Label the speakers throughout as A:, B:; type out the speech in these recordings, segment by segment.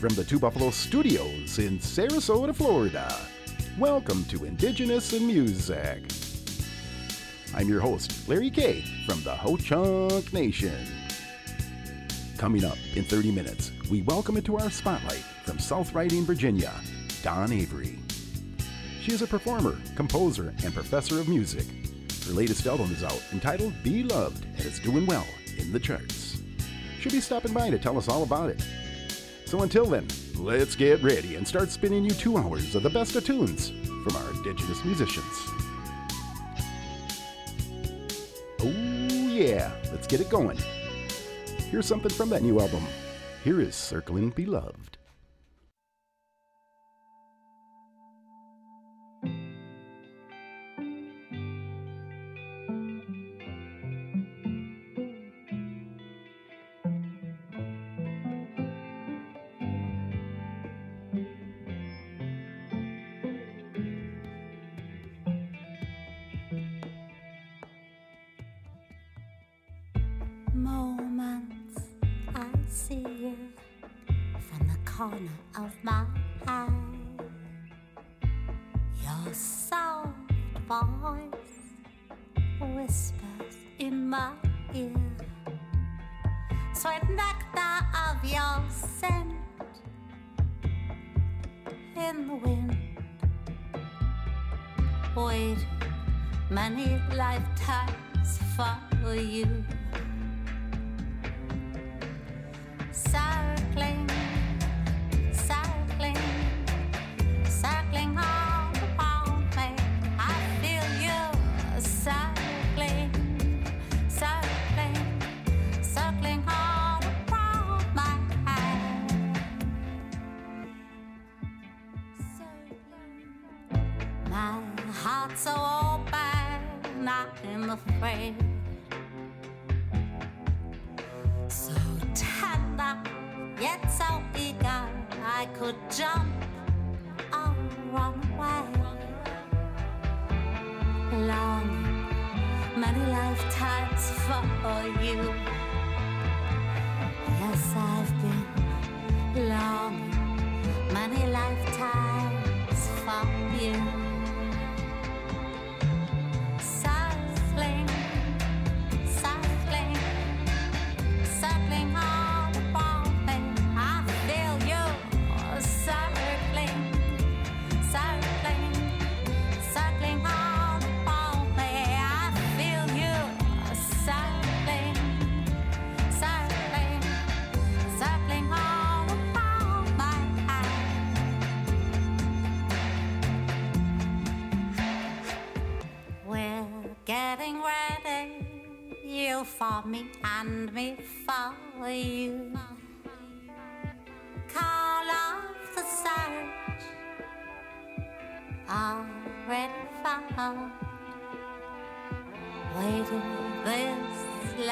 A: from the Two Buffalo Studios in Sarasota, Florida. Welcome to Indigenous in Music. I'm your host, Larry K from the Ho Chunk Nation. Coming up in 30 minutes, we welcome into our spotlight from South Riding, Virginia, Dawn Avery. She is a performer, composer, and professor of music. Her latest album is out entitled Be Loved and is doing well in the charts. She'll be stopping by to tell us all about it. So until then, let's get ready and start spinning you two hours of the best of tunes from our Indigenous musicians. Oh, yeah, let's get it going. Here's something from that new album. Here is Circling Beloved.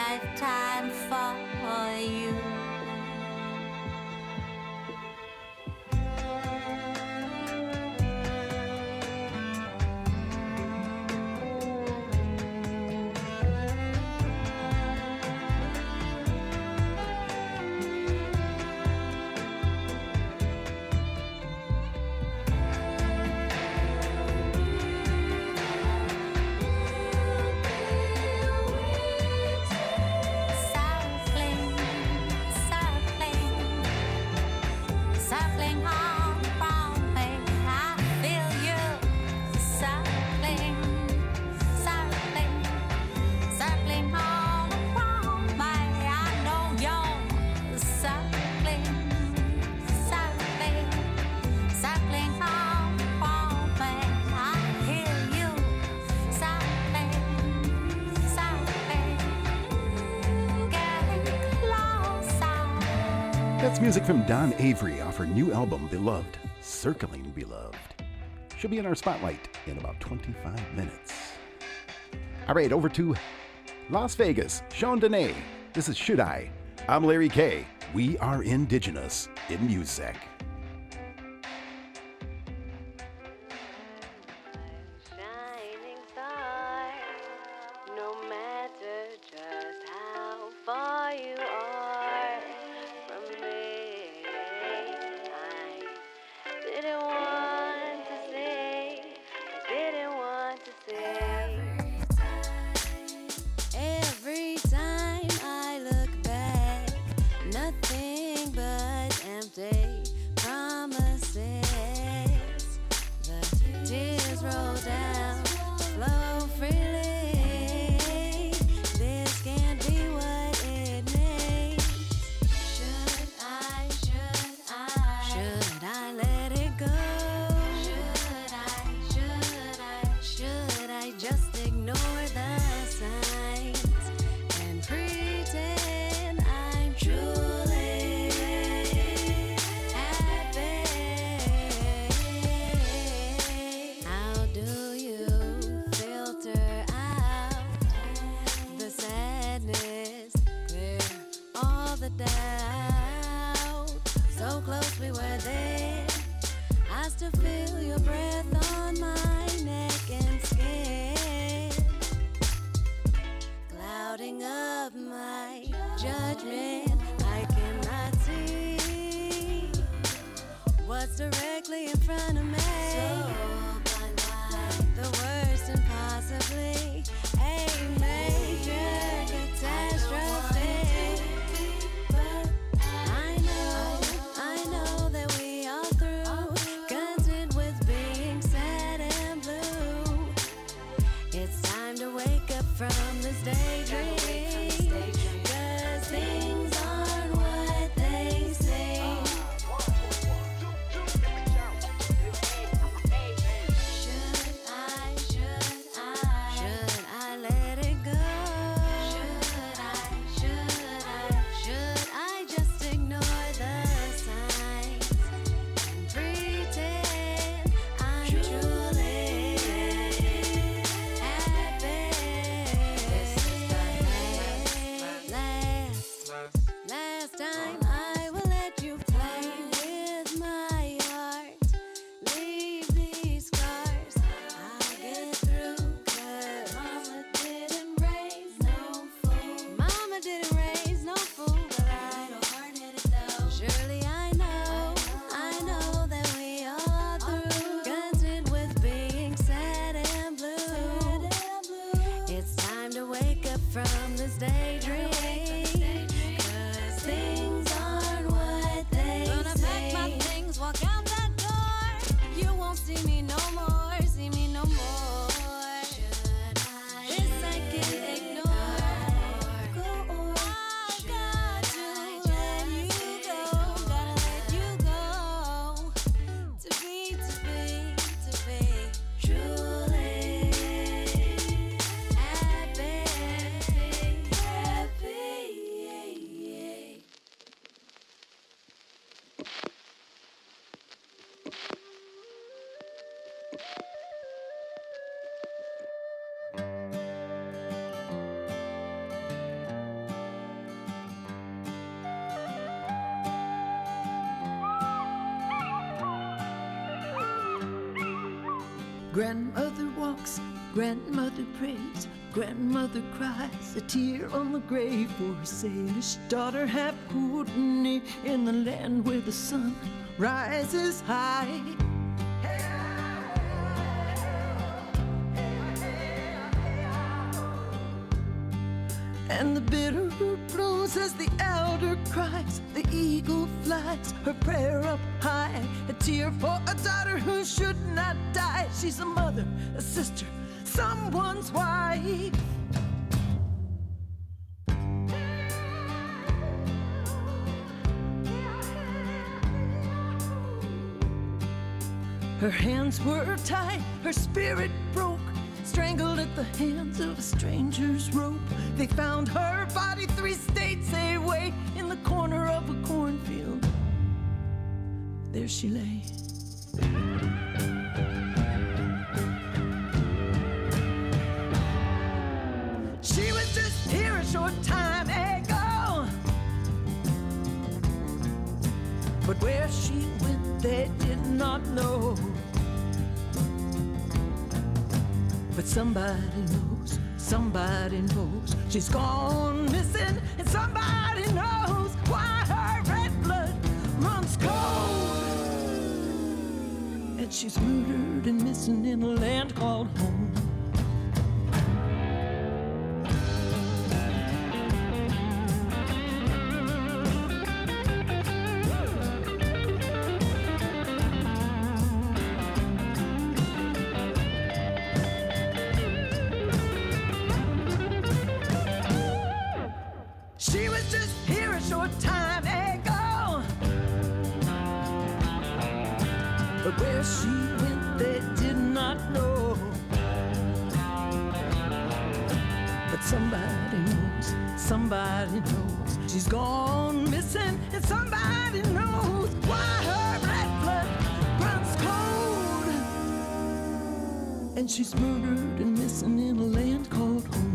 B: Lifetime for you.
A: Music from Dawn Avery off her new album, Beloved, Circling Beloved. She'll be in our spotlight in about 25 minutes. All right, over to Las Vegas, Sean Dene. This is Should I? I'm Larry K. We are indigenous in music.
C: walks, grandmother prays, grandmother cries, a tear on the grave for her Salish daughter, half Houdini, in the land where the sun rises high. And the bitter root as the elder cries, the eagle flies, her prayer up high, a tear for a daughter who should not die. She's a mother. Her hands were tied, her spirit broke, strangled at the hands of a stranger's rope. They found her body three states away in the corner of a cornfield. There she lay. Somebody knows, somebody knows she's gone. somebody knows she's gone missing, and somebody knows why her red blood runs cold. And she's murdered and missing in a land called home.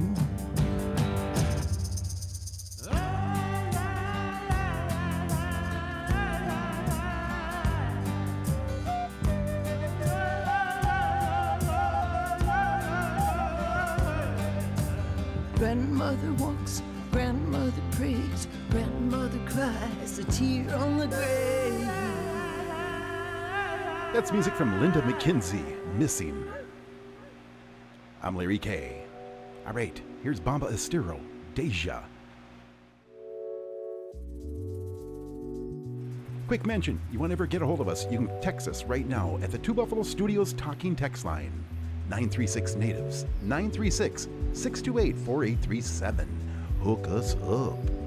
C: Cries a tear on the grave.
D: That's music from Linda McKenzie, Missing. I'm Larry K. All right, here's Bomba Estéreo, Deja. Quick mention you want to ever get a hold of us, you can text us right now at the Two Buffalo Studios talking text line 936 Natives 936 628 4837. Hook us up.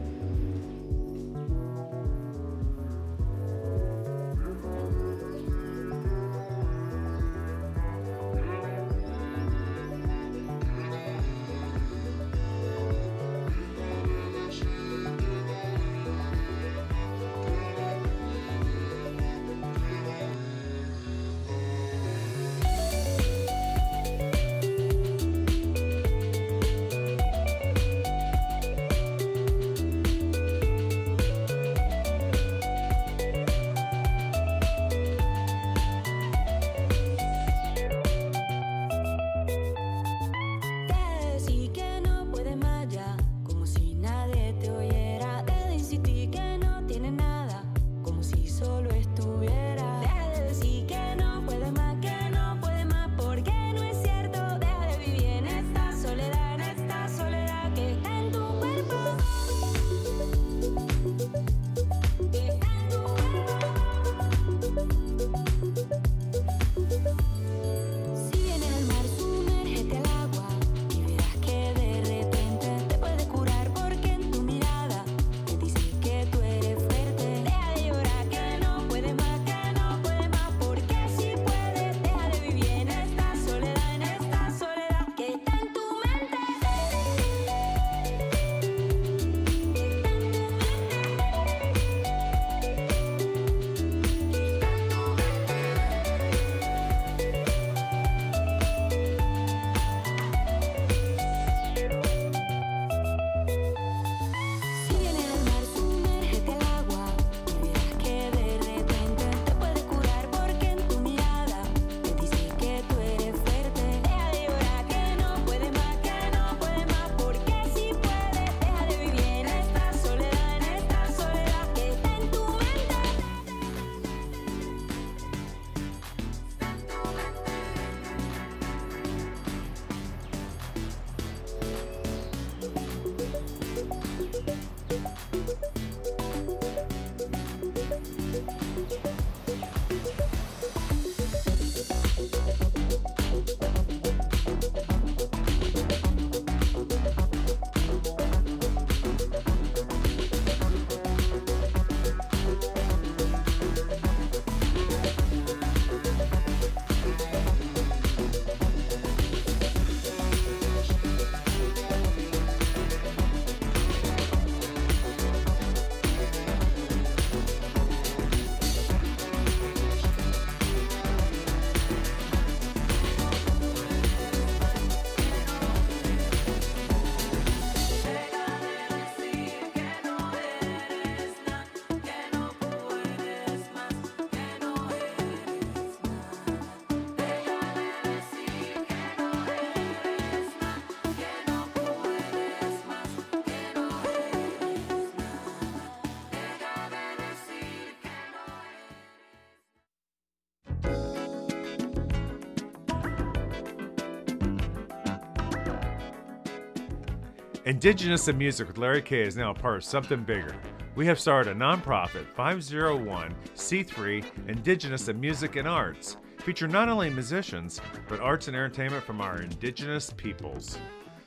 E: Indigenous in Music with Larry K is now a part of something bigger. We have started a nonprofit 501c3 Indigenous in Music and Arts, feature not only musicians, but arts and entertainment from our indigenous peoples.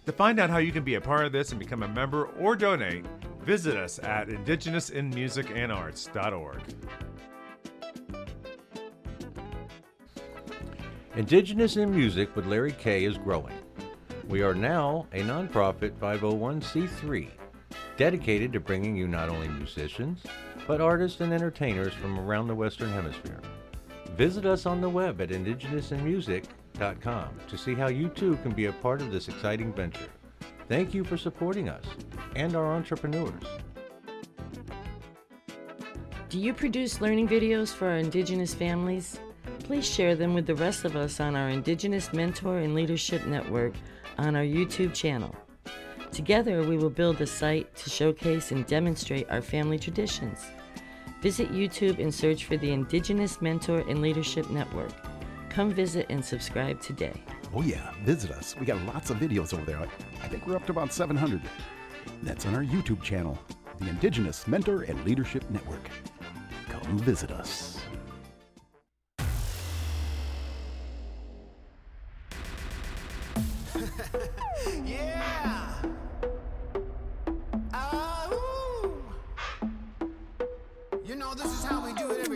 E: To find out how you can be a part of this and become a member or donate, visit us at indigenousinmusicandarts.org.
F: Indigenous in Music with Larry K is growing. We are now a nonprofit 501c3 dedicated to bringing you not only musicians, but artists and entertainers from around the Western Hemisphere. Visit us on the web at indigenousandmusic.com to see how you too can be a part of this exciting venture. Thank you for supporting us and our entrepreneurs.
G: Do you produce learning videos for our Indigenous families? Please share them with the rest of us on our Indigenous Mentor and Leadership Network on our YouTube channel. Together, we will build a site to showcase and demonstrate our family traditions. Visit YouTube and search for the Indigenous Mentor and Leadership Network. Come visit and subscribe today.
A: Oh, yeah, visit us. We got lots of videos over there. I think we're up to about 700. That's on our YouTube channel, the Indigenous Mentor and Leadership Network. Come visit us.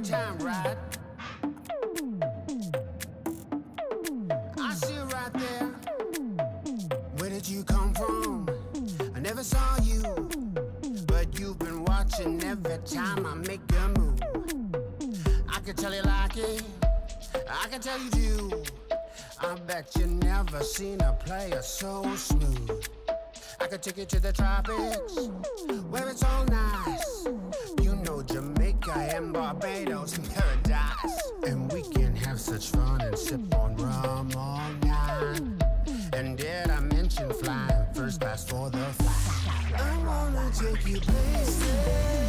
H: Time, right? I see you right there. Where did you come from? I never saw you, but you've been watching every time I make a move. I can tell you like it. I can tell you do. I bet you never seen a player so smooth. I could take you to the tropics, where it's all nice. Jamaica and Barbados paradise. And we can have such fun and sip on rum all night. And did I mention flying first class for the flight? I wanna take you places,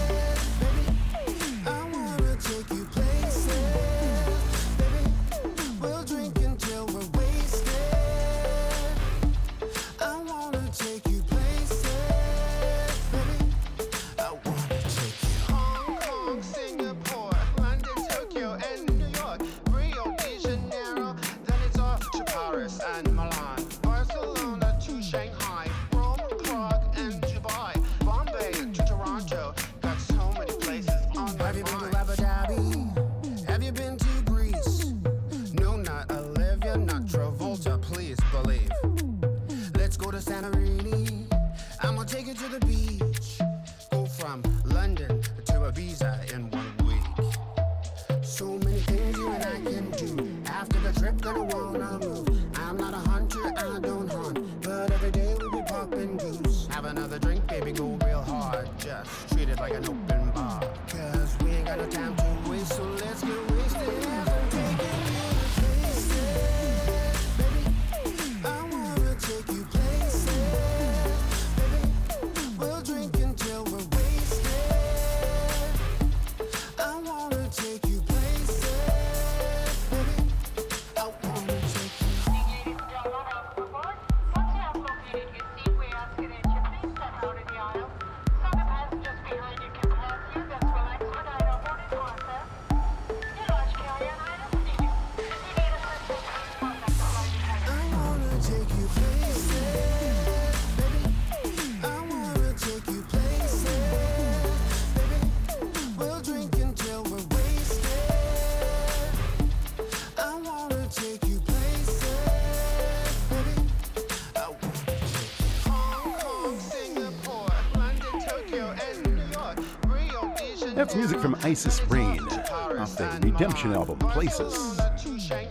A: Isis Rain off the Redemption album Places. Hey,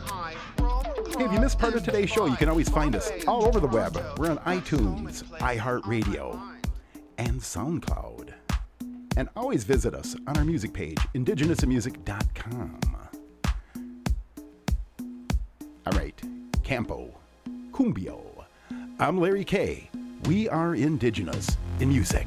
A: if you missed part of today's show, you can always find us all over the web. We're on iTunes, iHeartRadio, and SoundCloud. And always visit us on our music page, indigenousmusic.com. All right, Campo, Cumbio. I'm Larry K. We are indigenous in music.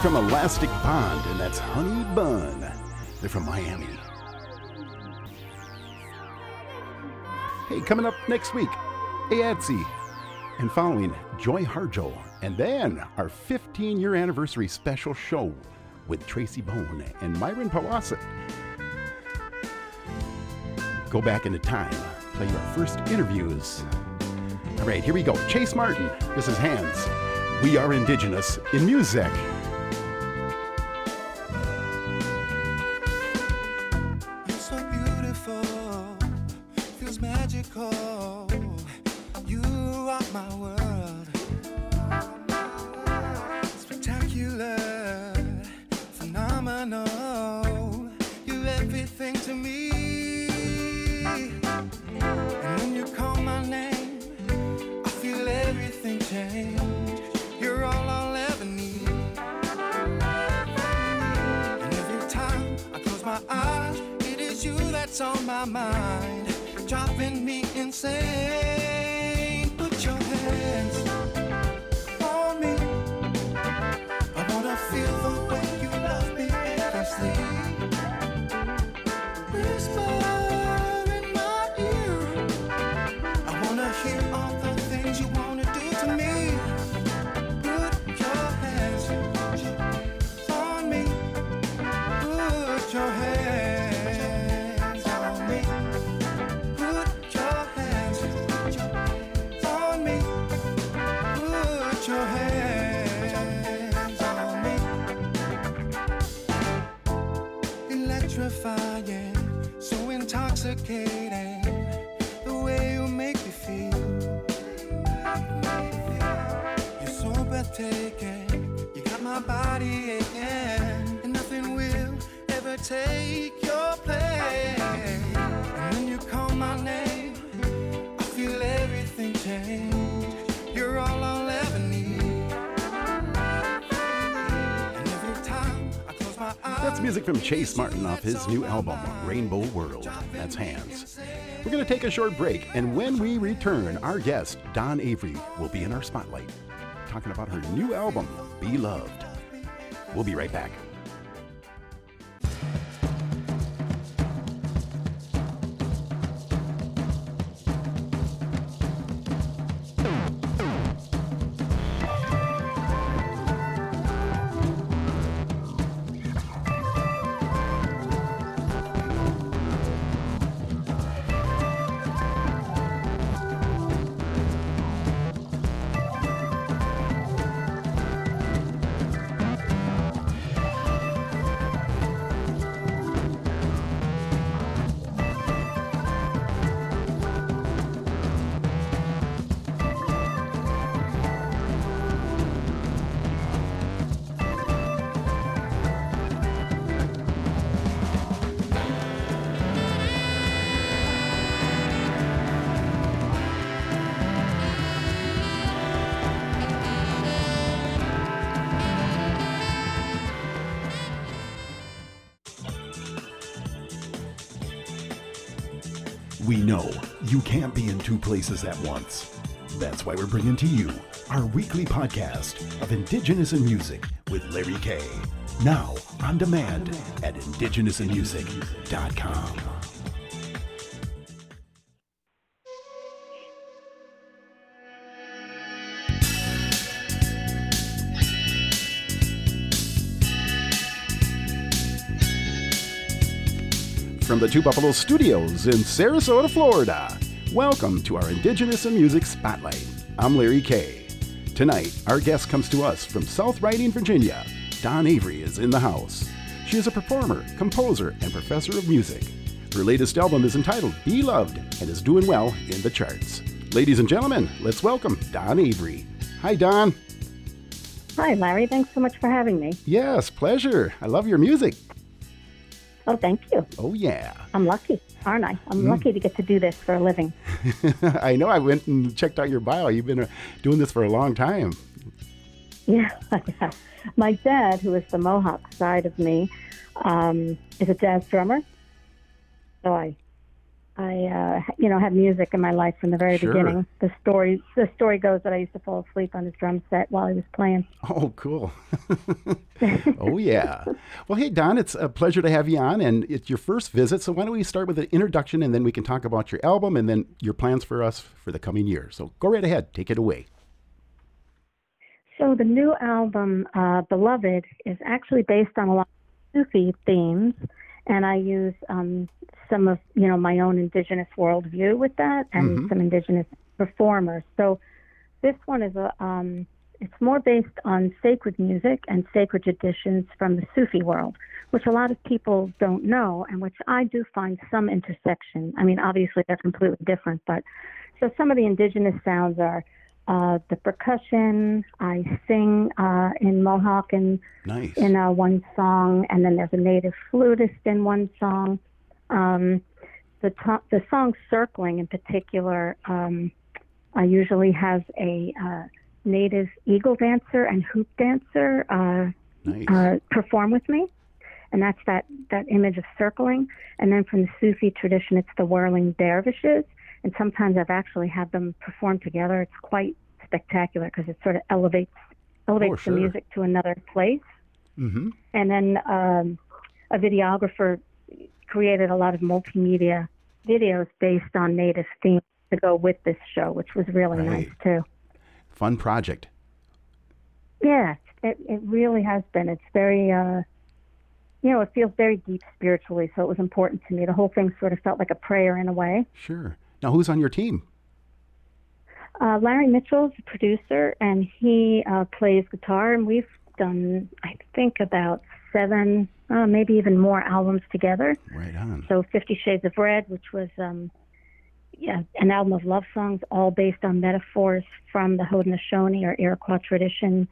A: From Elastic Bond, and that's Honey Bun. They're from Miami. Hey, coming up next week, AATSE, and following Joy Harjo, and then our 15 year anniversary special show with Tracy Bone and Myron Pawasset. Go back into time, play your first interviews. All right, here we go. Chase Martin, this is Hands. We are indigenous in music.
I: Phenomenal. You're everything to me. And when you call my name, I feel everything change. You're all I'll ever need. And every time I close my eyes, it is you that's on my mind, driving me insane. Endlessly. Intoxicating. The way you make me feel. You're so breathtaking. You got my body aching, and nothing will ever take your place. And when you call my name, I feel everything change.
A: Music from Chase Martin off his new album, Rainbow World. That's Hands. We're going to take a short break, and when we return, our guest, Dawn Avery, will be in our spotlight, talking about her new album, Be Loved. We'll be right back. Be in two places at once. That's why we're bringing to you our weekly podcast of Indigenous in Music with Larry K. Now on demand at indigenousinmusic.com. From the Two Buffalo Studios in Sarasota, Florida, welcome to our Indigenous in Music Spotlight. I'm Larry Kay. Tonight, our guest comes to us from South Riding, Virginia. Dawn Avery is in the house. She is a performer, composer, and professor of music. Her latest album is entitled Be Loved and is doing well in the charts. Ladies and gentlemen, let's welcome Dawn Avery. Hi, Dawn.
J: Hi, Larry. Thanks so much for having me.
A: Yes, pleasure. I love your music.
J: Oh, thank you.
A: Oh, yeah.
J: I'm lucky, aren't I? I'm lucky to get to do this for a living.
A: I know I went and checked out your bio. You've been uh, doing this for a long time.
J: Yeah. My dad, who is the Mohawk side of me, um, is a jazz drummer. So I, I, uh, you know, had music in my life from the very
A: Sure.
J: beginning. The story, the story goes that I used to fall asleep on his drum set while he was playing.
A: Oh, cool. oh, yeah. Well, hey, Dawn, it's a pleasure to have you on, and it's your first visit. So, why don't we start with an introduction, and then we can talk about your album and then your plans for us for the coming year. So, go right ahead. Take it away.
J: So the new album, uh, Beloved, is actually based on a lot of Sufi themes, and I use um, some of you know my own indigenous worldview with that, and
K: Mhm.
J: some indigenous performers. So this one is a um, it's more based on sacred music and sacred traditions from the Sufi world, which a lot of people don't know, and which I do find some intersection. I mean, obviously they're completely different, but so some of the indigenous sounds are uh, the percussion. I sing uh, in Mohawk in
A: Nice.
J: in uh, one song, and then there's a native flutist in one song. Um, the to- the song "Circling" in particular, um, I usually have a uh, native eagle dancer and hoop dancer uh,
A: Nice.
J: uh, perform with me, and that's that that image of circling. And then from the Sufi tradition, it's the whirling dervishes, and sometimes I've actually had them perform together. It's quite spectacular because it sort of elevates elevates
A: sure.
J: the music to another place.
A: Mm-hmm.
J: And then um, a videographer created a lot of multimedia videos based on native themes to go with this show, which was really nice too.
A: Fun project.
J: Yeah, it, it really has been. It's very, uh, you know, it feels very deep spiritually, so it was important to me. The whole thing sort of felt like a prayer in a way.
A: Sure. Now, who's on your team?
J: Uh, Larry Mitchell's a producer, and he uh, plays guitar, and we've done, I think, about seven, uh, maybe even more albums together.
A: Right on.
J: So Fifty Shades of Red, which was um, yeah, an album of love songs, all based on metaphors from the Haudenosaunee or Iroquois tradition.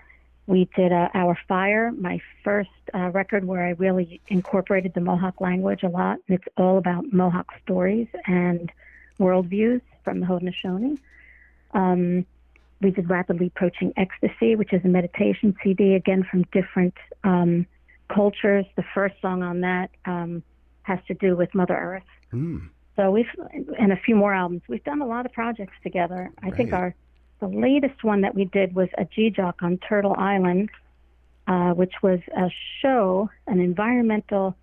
J: We did uh, Our Fire, my first uh, record where I really incorporated the Mohawk language a lot. And it's all about Mohawk stories and worldviews from the Haudenosaunee. Um, we did Rapidly Approaching Ecstasy, which is a meditation CD, again from different um, cultures. The first song on that um, has to do with Mother Earth.
A: Mm.
J: So we've and a few more albums. We've done a lot of projects together. I think our the latest one that we did was Ajijaak on Turtle Island, uh, which was a show, an environmental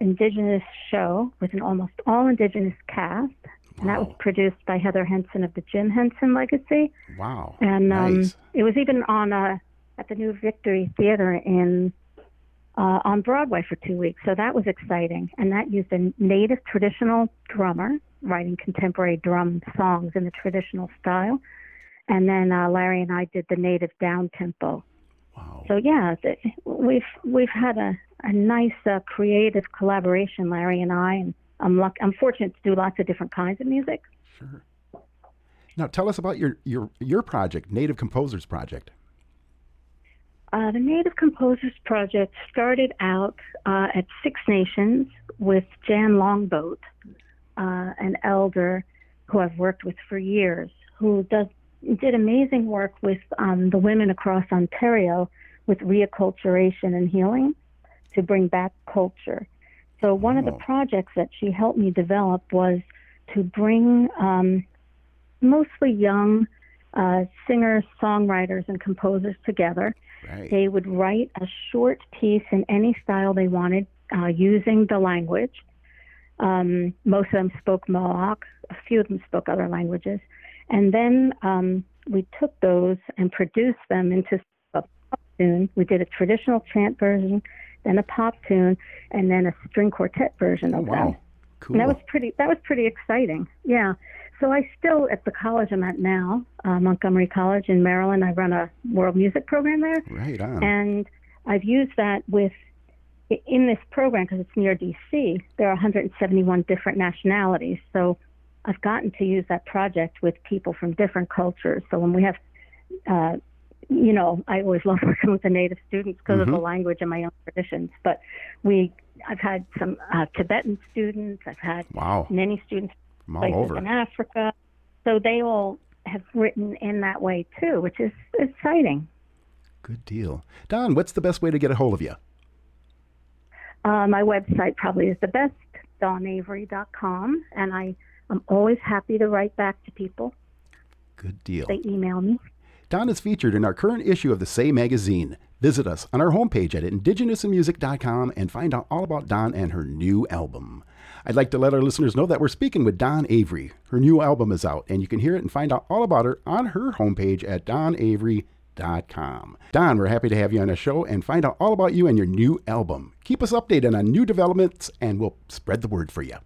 J: indigenous show with an almost all indigenous cast, and that was produced by Heather Henson of the Jim Henson Legacy.
A: Wow.
J: And um,
A: nice.
J: it was even on uh, at the New Victory Theater in uh, on Broadway for two weeks. So that was exciting. And that used a native traditional drummer writing contemporary drum songs in the traditional style. And then uh, Larry and I did the native down tempo.
A: Wow.
J: So yeah, th- we've we've had a a nice uh, creative collaboration, Larry and I, and I'm luck- I'm fortunate to do lots of different kinds of music.
A: Sure. Now, tell us about your your your project, Native Composers Project.
J: Uh, the Native Composers Project started out uh, at Six Nations with Jan Longboat, uh, an elder who I've worked with for years, who does did amazing work with um, the women across Ontario with reacculturation and healing to bring back culture. So one of the
K: Oh.
J: projects that she helped me develop was to bring um, mostly young uh, singers, songwriters, and composers together.
A: Right.
J: They would write a short piece in any style they wanted uh, using the language. Um, most of them spoke Mohawk, a few of them spoke other languages. And then um, we took those and produced them into a pop tune. We did a traditional chant version, then a pop tune, and then a string quartet version of them.
A: Wow. Cool.
J: And that was pretty. That was pretty exciting. Yeah. So I still at the college I'm at now, uh, Montgomery College in Maryland. I run a world music program there,
A: Right on.
J: and I've used that with in this program because it's near DC. There are 171 different nationalities, so I've gotten to use that project with people from different cultures. So when we have uh, you know, I always love working with the native students because of the
A: Mhm.
J: language and my own traditions. But we, I've had some uh, Tibetan students. I've had
A: Wow.
J: many students
A: From all over.
J: in Africa. So they all have written in that way too, which is exciting.
A: Good deal. Dawn, what's the best way to get a hold of you?
J: Uh, my website probably is the best, DawnAvery.com, and I I'm always happy to write back to people.
A: Good deal.
J: They email me.
A: Dawn is featured in our current issue of the Say magazine. Visit us on our homepage at indigenousinmusic.com and find out all about Dawn and her new album. I'd like to let our listeners know that we're speaking with Dawn Avery. Her new album is out, and you can hear it and find out all about her on her homepage at dawnavery.com. Dawn, we're happy to have you on the show and find out all about you and your new album. Keep us updated on new developments, and we'll spread the word for you.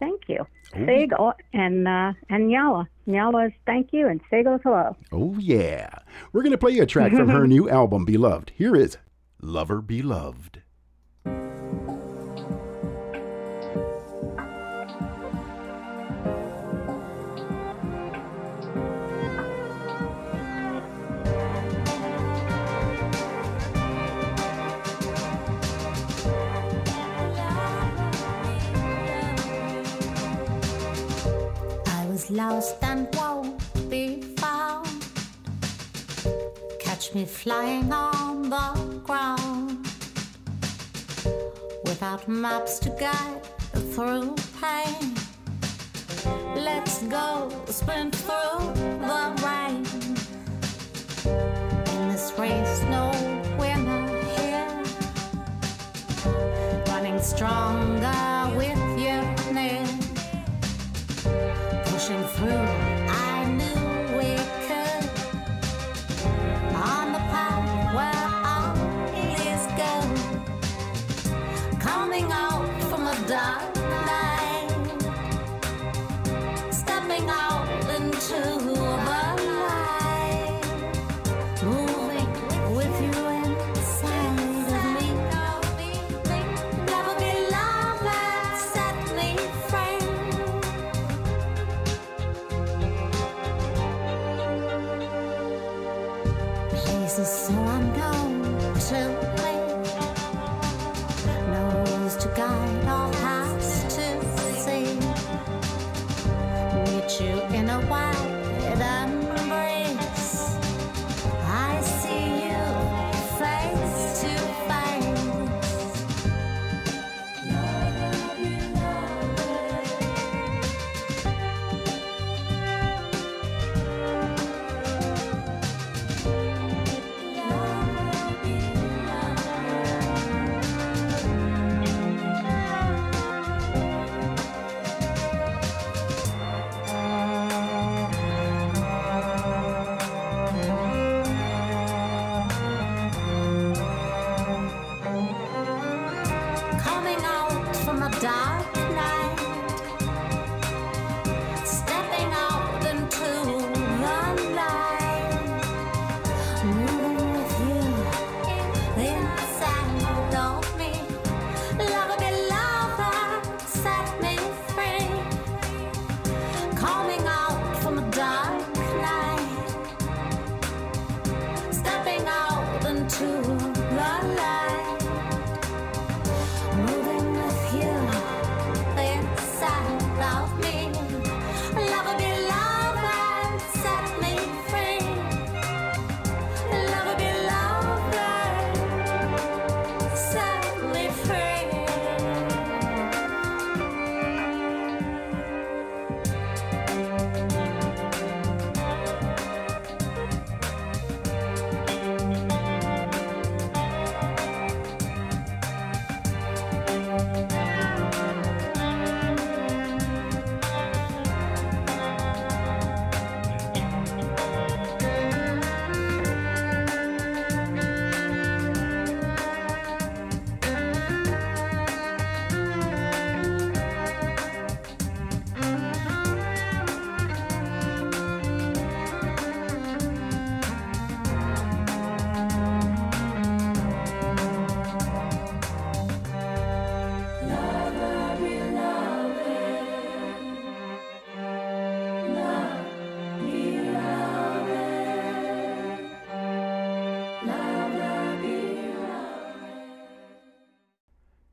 J: Thank you.
A: Oh,
J: and uh, and Nyala. Nyala is thank you, and Sig hello.
A: Oh, yeah. We're going to play you a track from her new album, Beloved. Here is Lover Beloved.
B: Lost and won't be found. Catch me flying on the ground without maps to guide through pain. Let's go sprint through the rain. In this race, no winner here. Running stronger pushing through.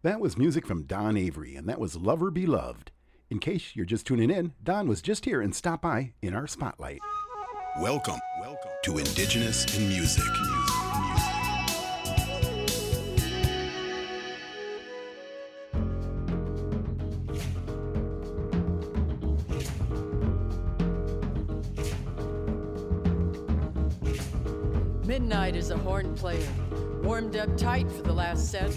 B: That
A: was music from Dawn Avery, and that was Lover Beloved. In case you're just tuning in, Dawn was just here and stopped by in our spotlight.
K: Welcome, Welcome. to Indigenous in Music. music.
L: Midnight is a horn player, warmed up tight for the last set,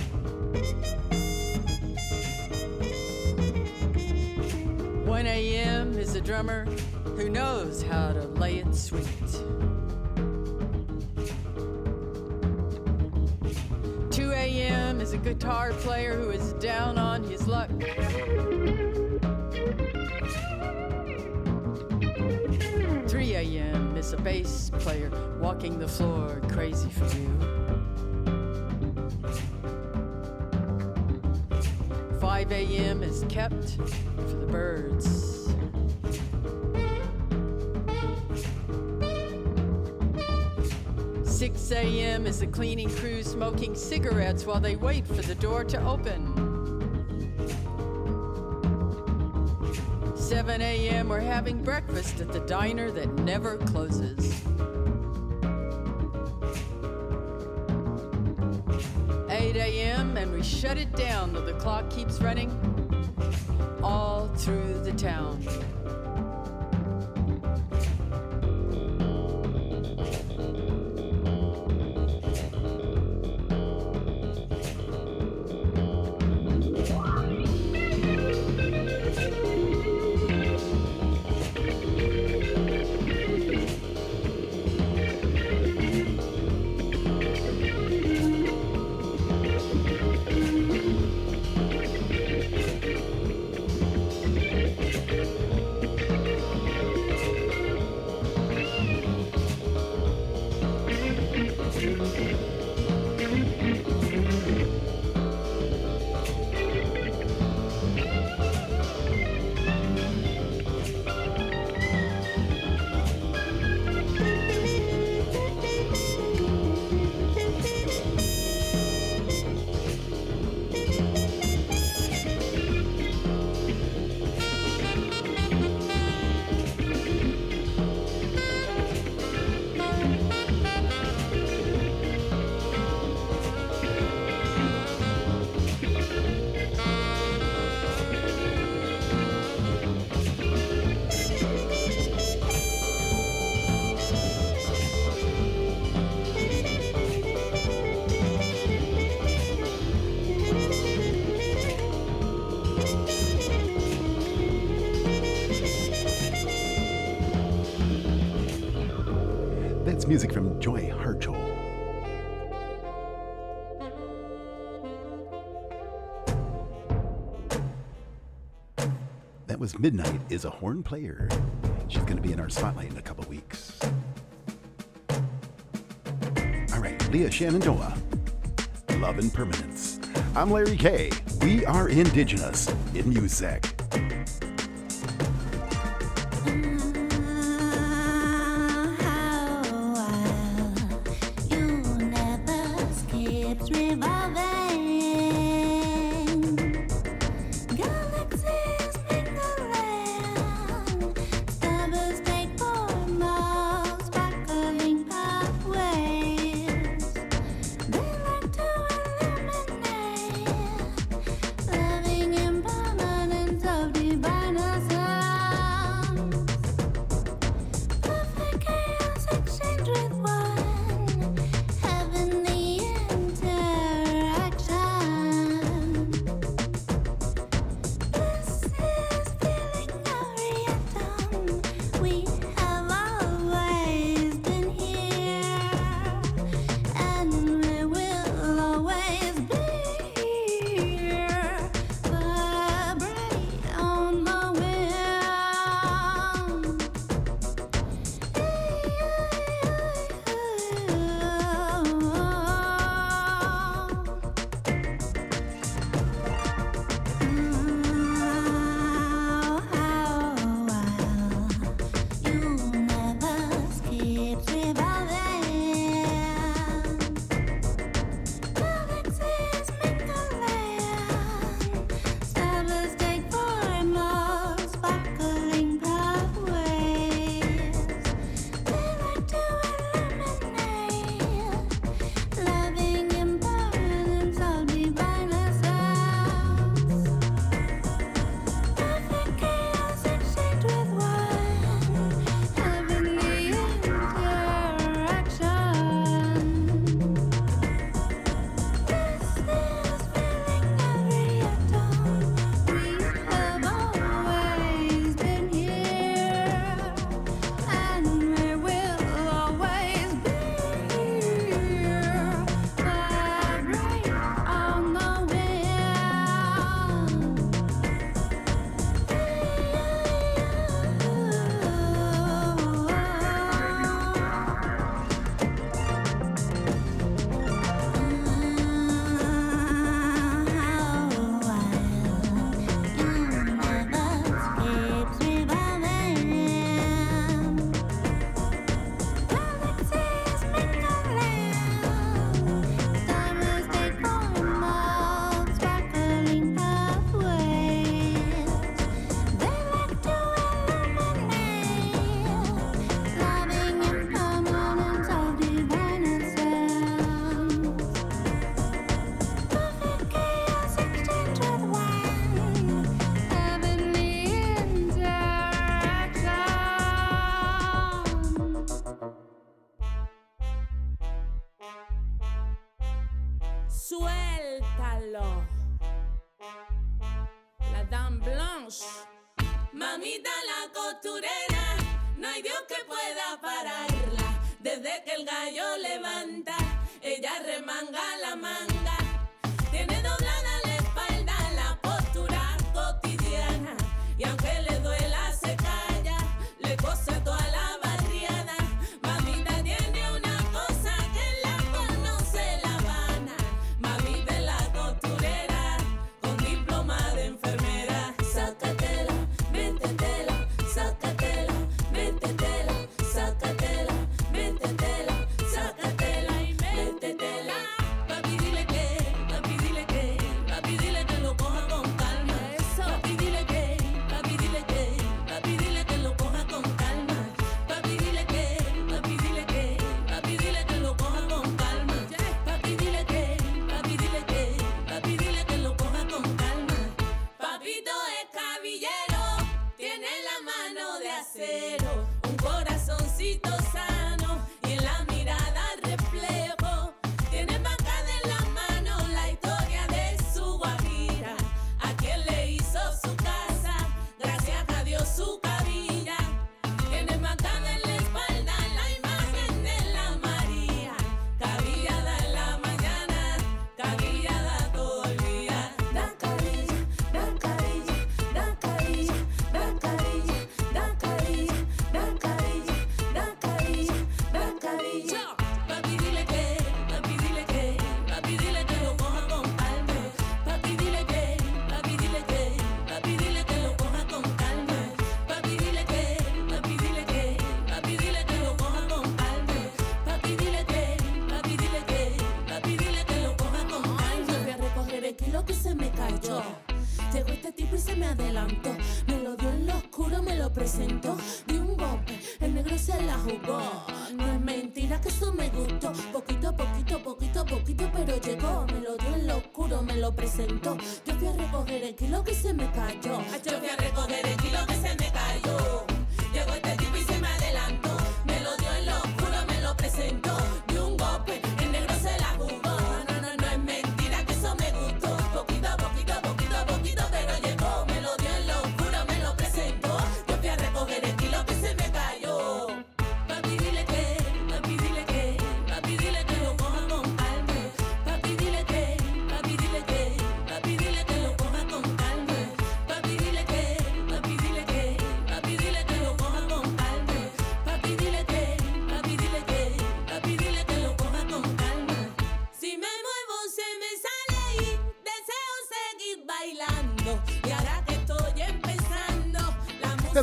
L: drummer who knows how to lay it sweet. 2 a.m. is a guitar player who is down on his luck. 3 a.m. is a bass player walking the floor crazy for you. 5 a.m. is kept for the birds. Six a.m. is the cleaning crew smoking cigarettes while they wait for the door to open. 7 a.m. we're having breakfast at the diner that never closes. 8 a.m. and we shut it down though the clock keeps running all through the town.
B: Midnight is a horn player. She's going to be in our spotlight in a couple weeks. All right, Leah Shenandoah. Love and Permanence. I'm Larry K. We are indigenous in music.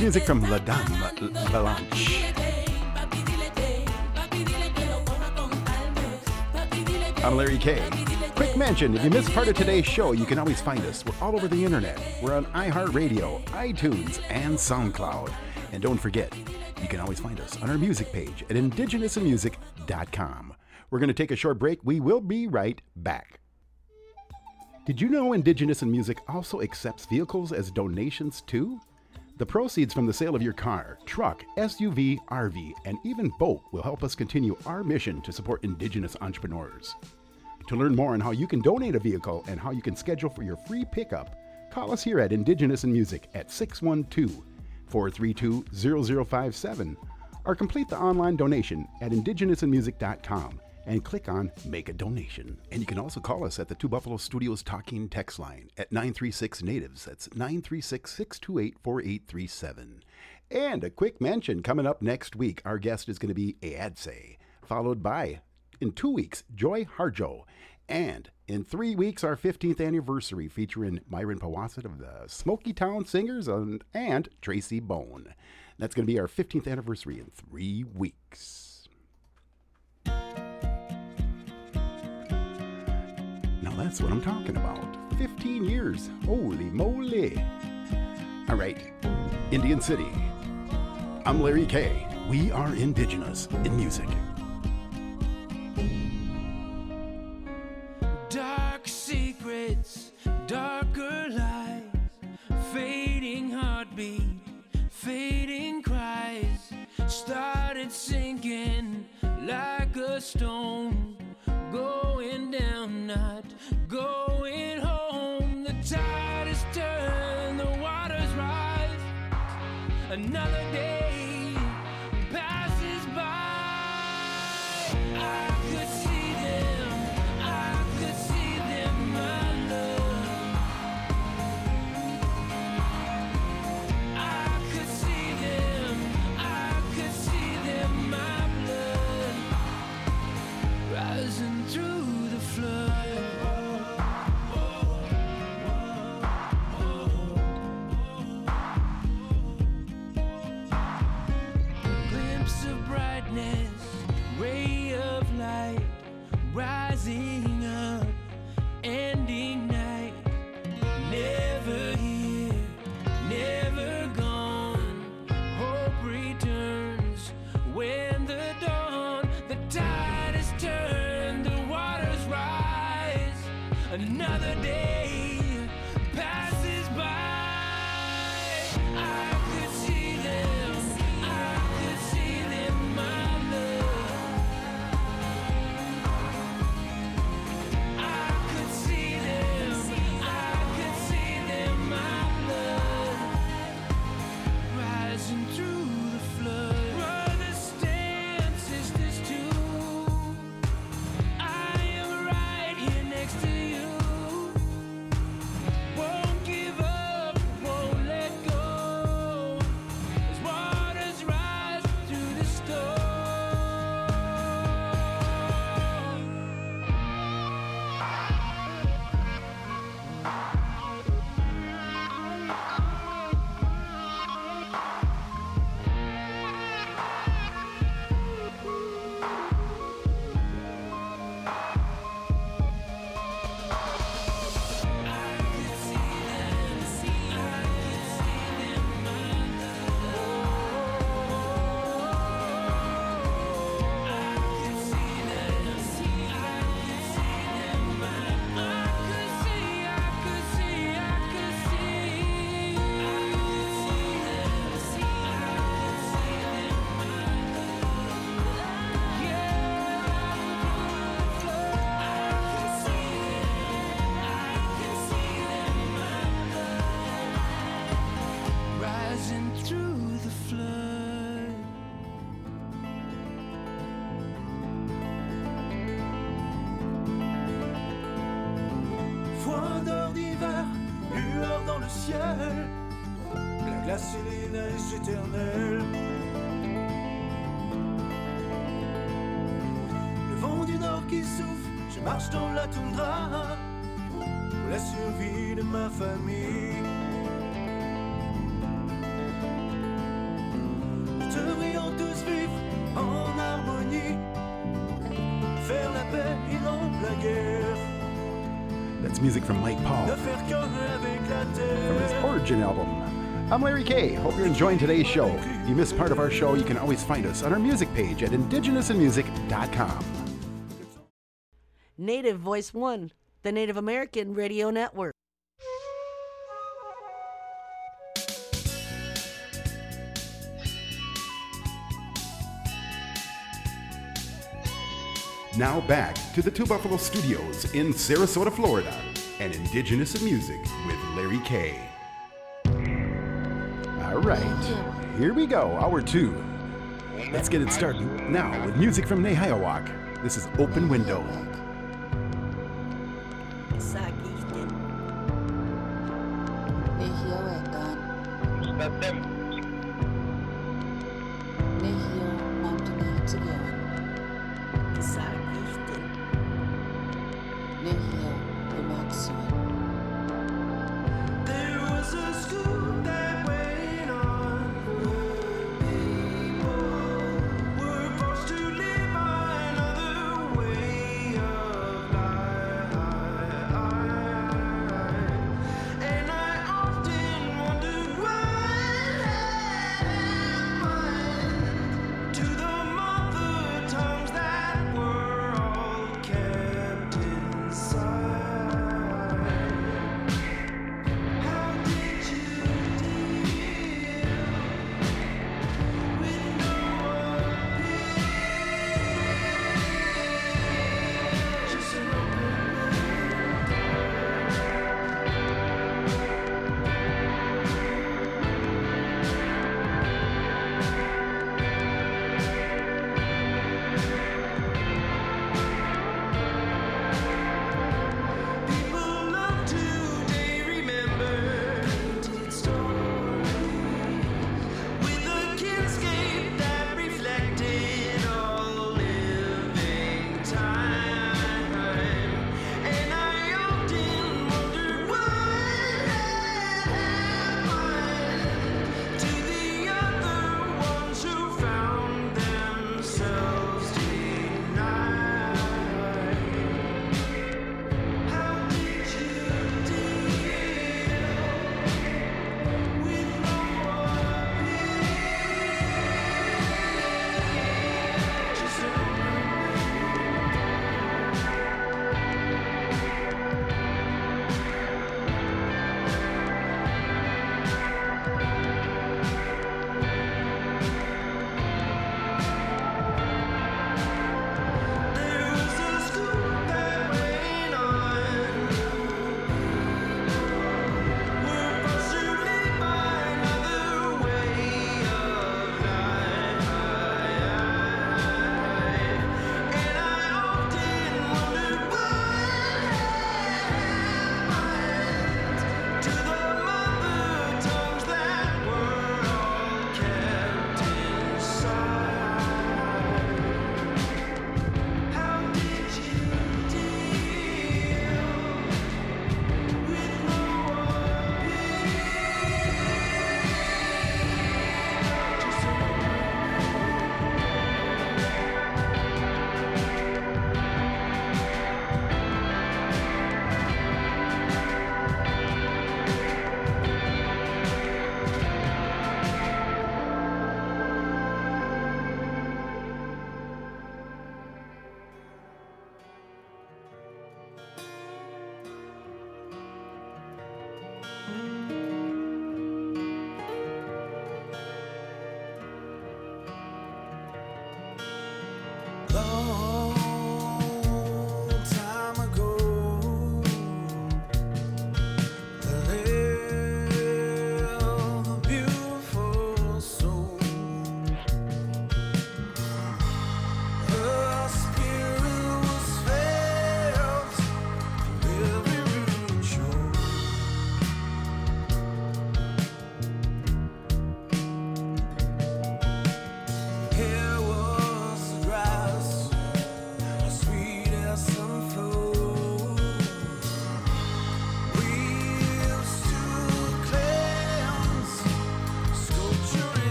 A: Music from La Dame
M: que,
A: I'm Larry K. Quick mention if you missed part of today's show, you can always find us. We're all over the internet. We're on iHeartRadio, iTunes, and SoundCloud. And don't forget, you can always find us on our music page at indigenousinmusic.com. We're going to take a short break. We will be right back. Did you know Indigenous in Music also accepts vehicles as donations too? The proceeds from the sale of your car, truck, SUV, RV, and even boat will help us continue our mission to support Indigenous entrepreneurs. To learn more on how you can donate a vehicle and how you can schedule for your free pickup, call us here at Indigenous in Music at 612 432 0057 or complete the online donation at indigenousinmusic.com and click on Make a Donation. And you can also call us at the Two Buffalo Studios Talking Text line at 936 Natives. That's 936 628 4837. And a quick mention coming up next week, our guest is going to be Eadse, followed by, in two weeks, Joy Harjo. And in three weeks, our 15th anniversary featuring Myron Powasset of the Smoky Town Singers and, and Tracy Bone. That's going to be our 15th anniversary in three weeks. That's what I'm talking about. 15 years. Holy moly. All right, Indian City. I'm Larry K. We are indigenous in music.
N: Dark secrets, darker lies, fading heartbeat, fading cries, started sinking like a stone, going down, not another day.
A: 3K. Hope you're enjoying today's show. If you missed part of our show, you can always find us on our music page at indigenousinmusic.com.
O: Native Voice One, the Native American Radio Network.
A: Now back to the Two Buffalo Studios in Sarasota, Florida, and Indigenous of Music with Larry Kay. All right, here we go, hour two. Let's get it started now with music from Nehiyawak. This is Open Window.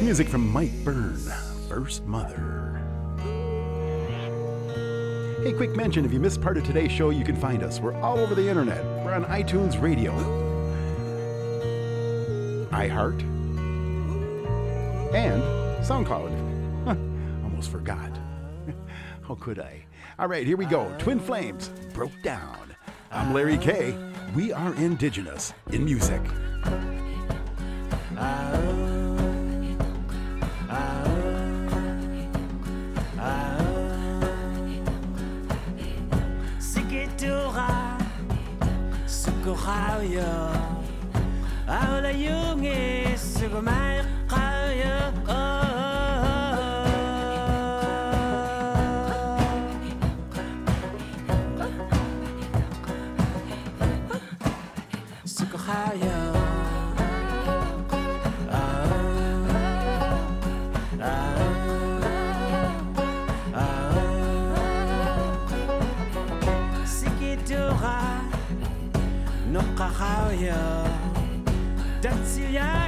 A: Music from Mike Byrne, First Mother. Hey, quick mention if you missed part of today's show, you can find us. We're all over the internet. We're on iTunes Radio, iHeart, and SoundCloud. Almost forgot. How could I? All right, here we go. Twin Flames broke down. I'm Larry K. We are indigenous in music.
C: yo, yo. Oh, la Jung et
P: Dann zieh ja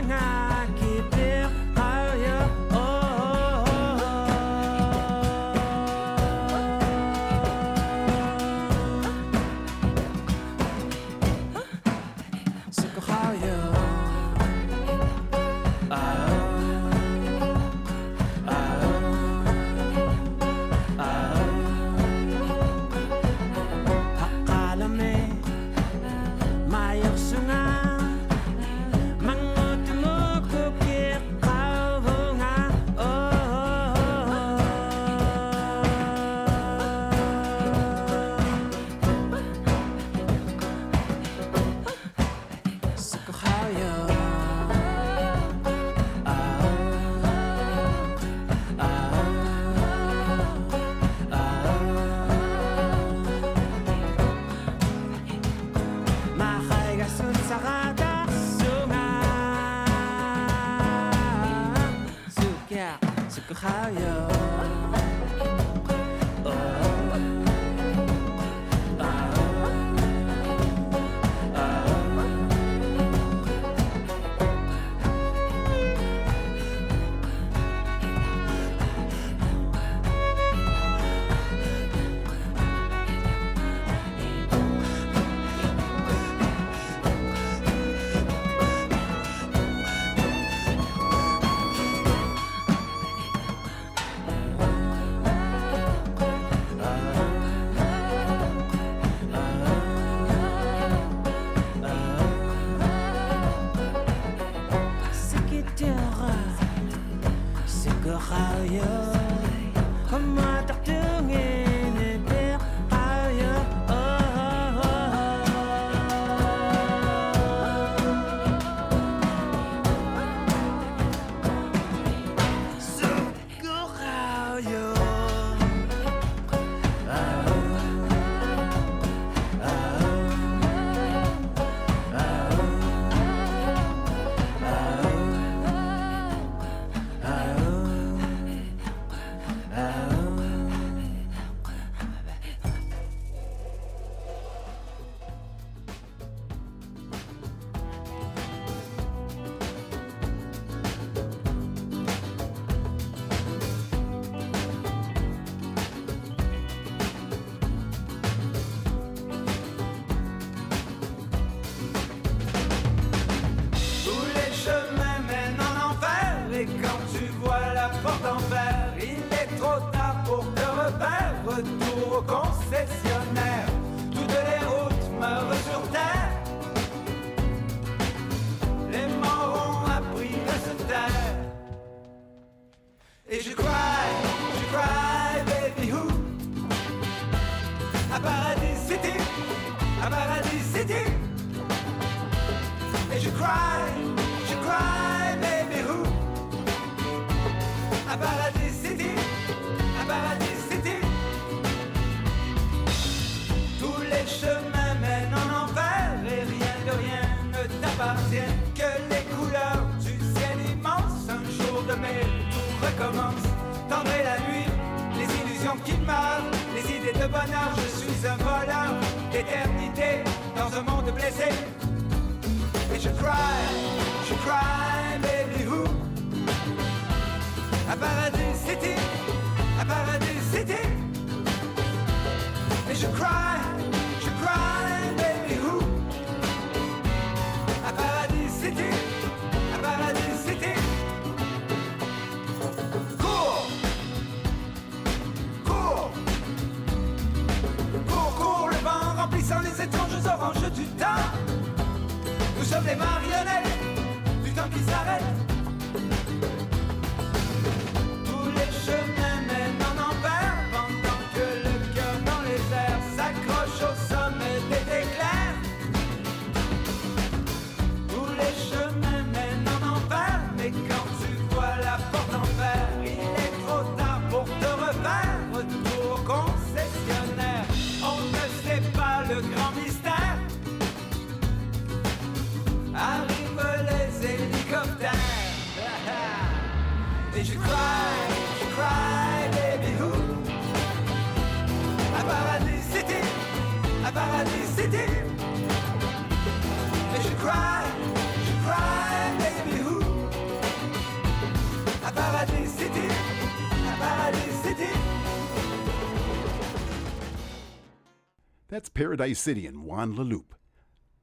Q: That's Paradise City in Juan La.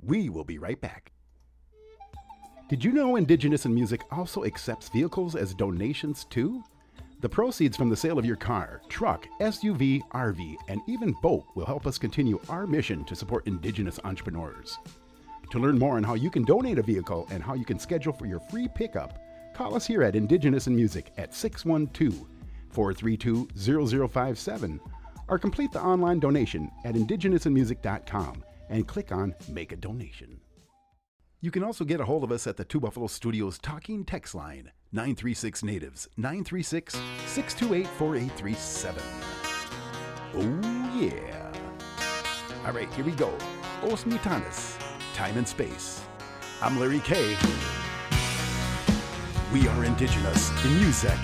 Q: We will be right back. Did you know Indigenous in Music also accepts vehicles as donations too? The proceeds from the sale of your car, truck, SUV, RV, and even boat will help us continue our mission to support Indigenous entrepreneurs. To learn more on how you can donate a vehicle and how you can schedule for your free pickup, call us here at Indigenous in Music at 612 432 0057 or complete the online donation at indigenousinmusic.com and click on Make a Donation. You can also get a hold of us at the Two Buffalo Studios talking text line 936 Natives 936 628 4837. Oh, yeah. All right, here we go. Os Mutanas, Time and Space. I'm Larry K. We are indigenous in music.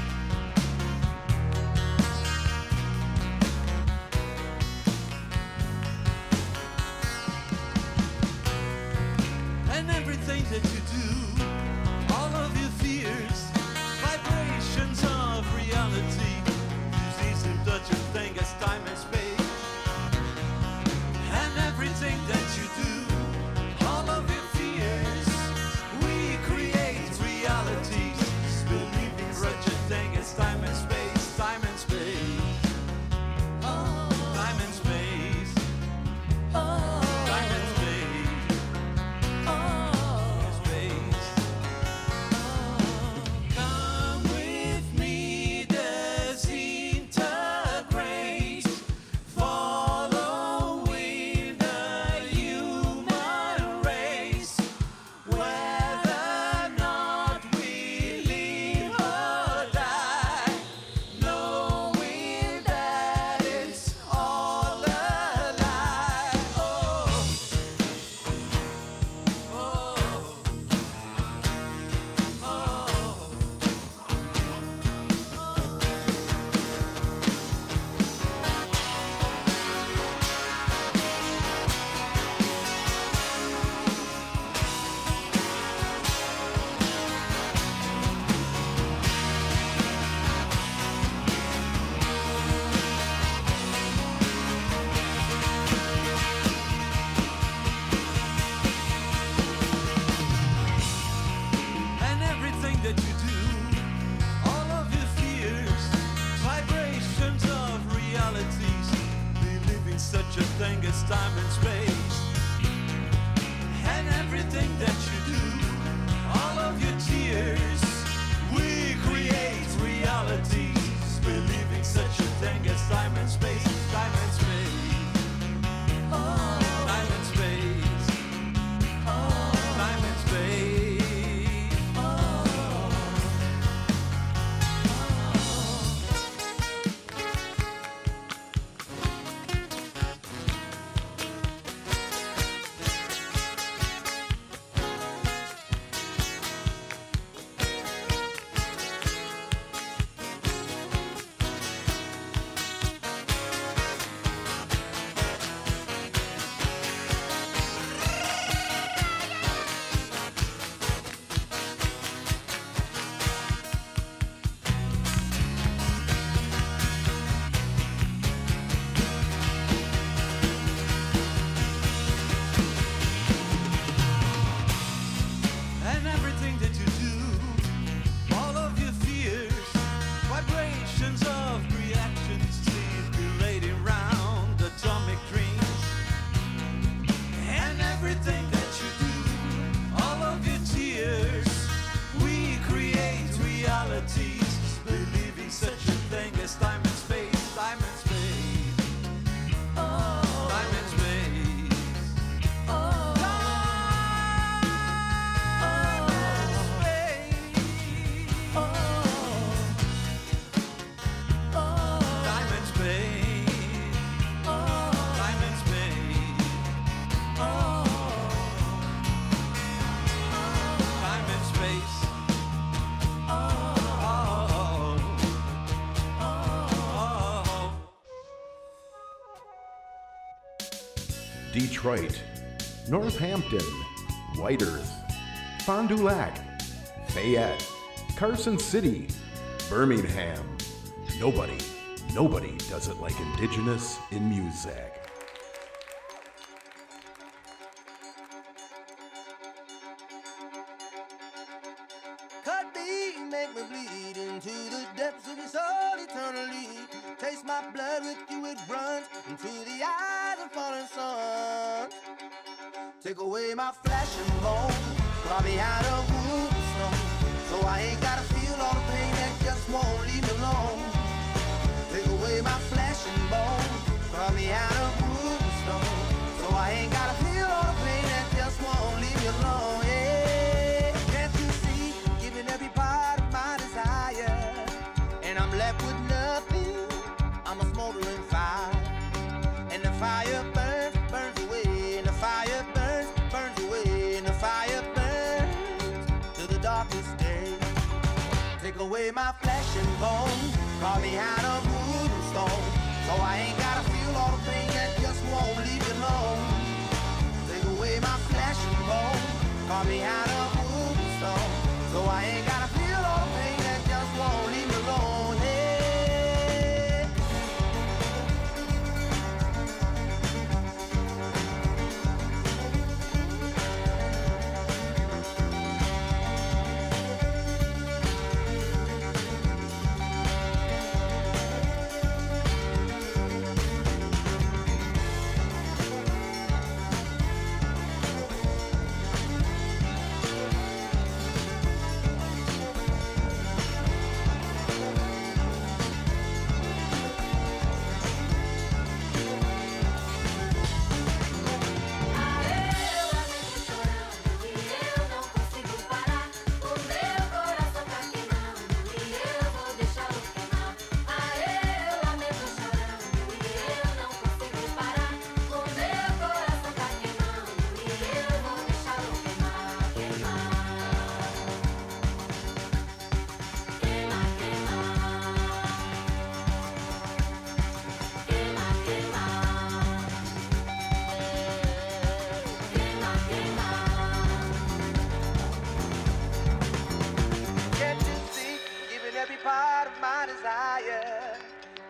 A: Detroit, Northampton, White Earth, Fond du Lac, Fayette, Carson City, Birmingham. Nobody, nobody does it like Indigenous in music.
R: Take away my flesh and bone, brought me out of wood and stone. So I ain't gotta feel all the pain that just won't leave me alone.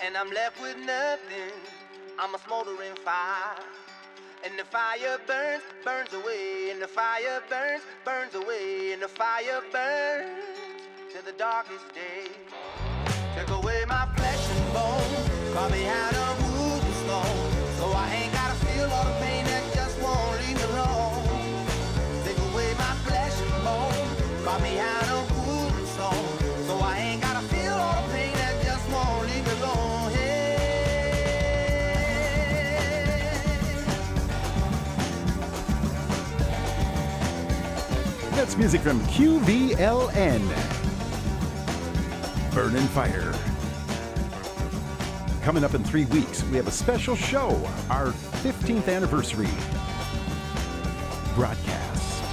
R: and I'm left with nothing. I'm a smoldering fire. And the fire burns, burns away, and the fire burns, burns away, and the fire burns to the darkest day. Take away my flesh and bone, call me out.
A: That's music from QVLN. Burning Fire. Coming up in three weeks, we have a special show, our 15th anniversary broadcast.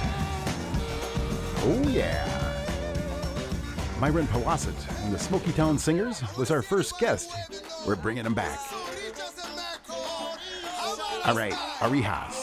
A: Oh, yeah. Myron Powasset and the Smoky Town Singers was our first guest. We're bringing them back. All right,
S: Arihas.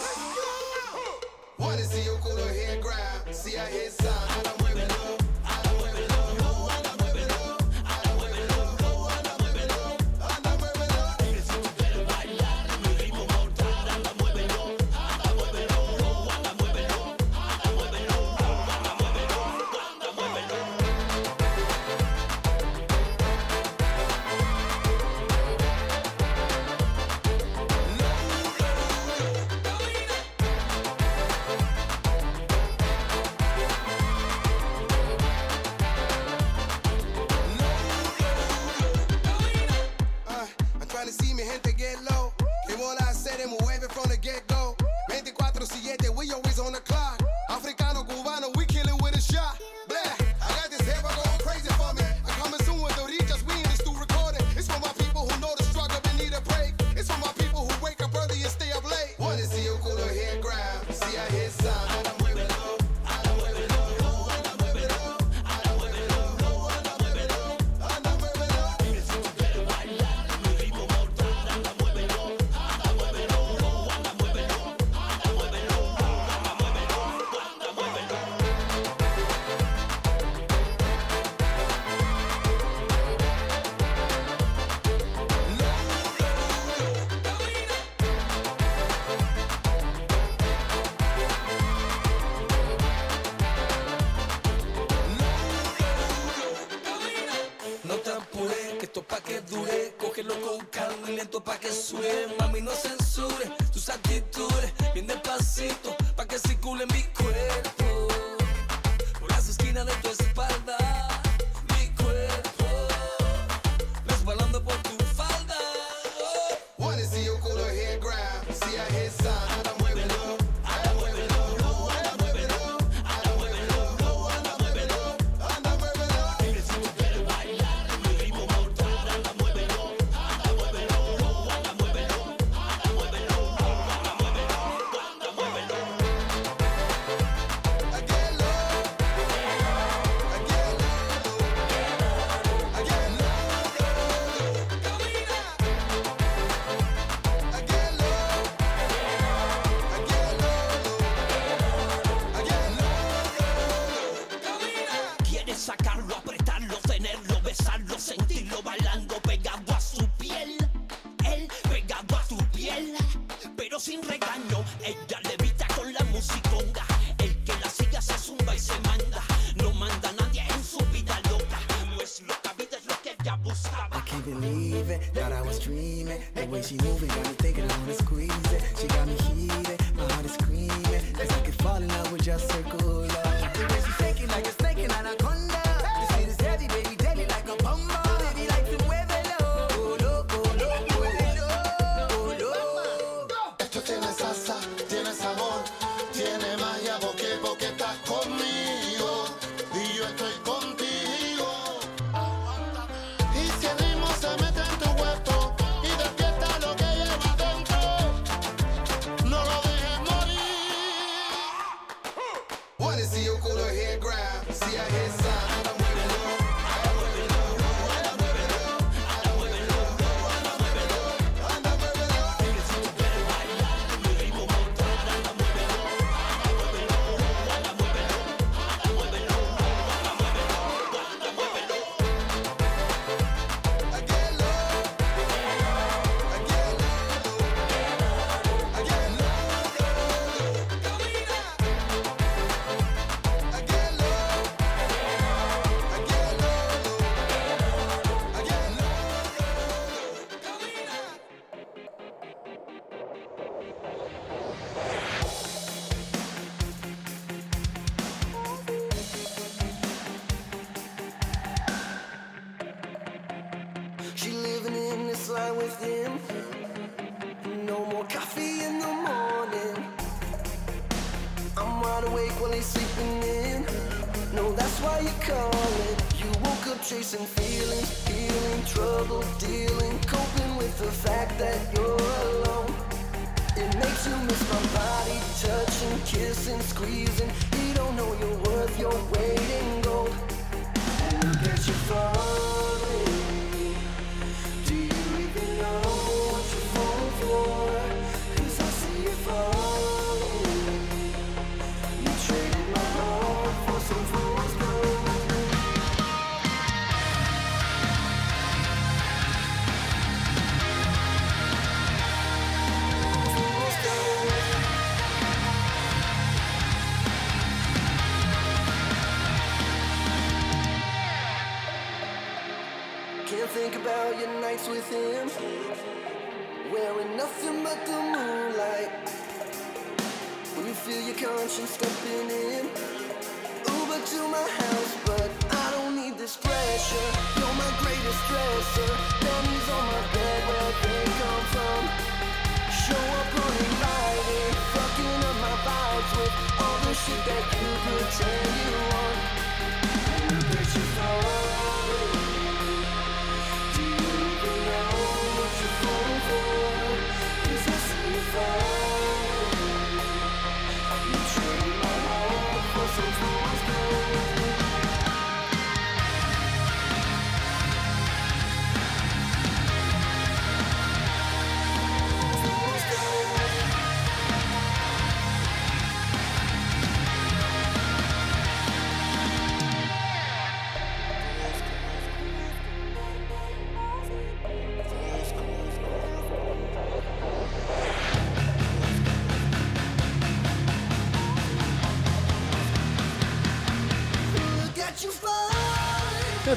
S: Way moving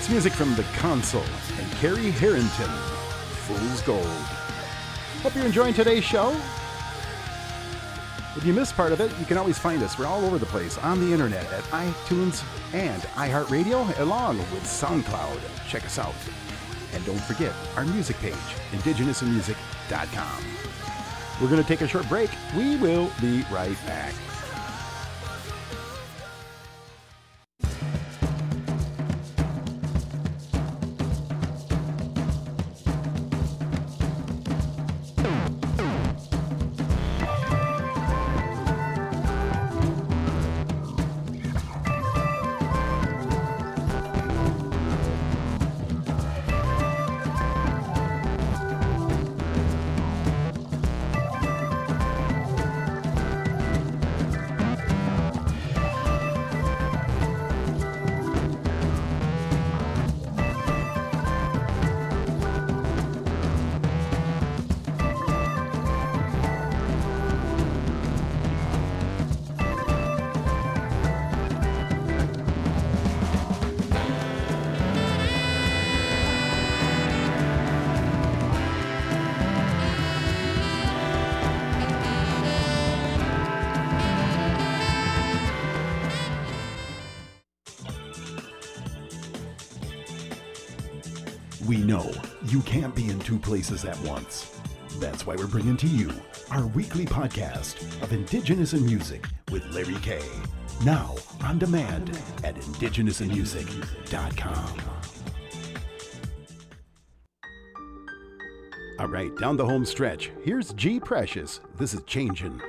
S: That's
A: music from The Console and Carrie Harrington, Fool's Gold. Hope you're enjoying today's show. If you missed part of it, you can always find us. We're all over the place on the internet at iTunes and iHeartRadio, along with SoundCloud. Check us out. And don't forget our music page, indigenousinmusic.com. We're going to take a short break. We will be right back. Places at once. That's why we're bringing to you our weekly podcast of Indigenous in Music with Larry K. Now on demand at indigenousinmusic.com. All right, down the home stretch. Here's G Precious. This is changing.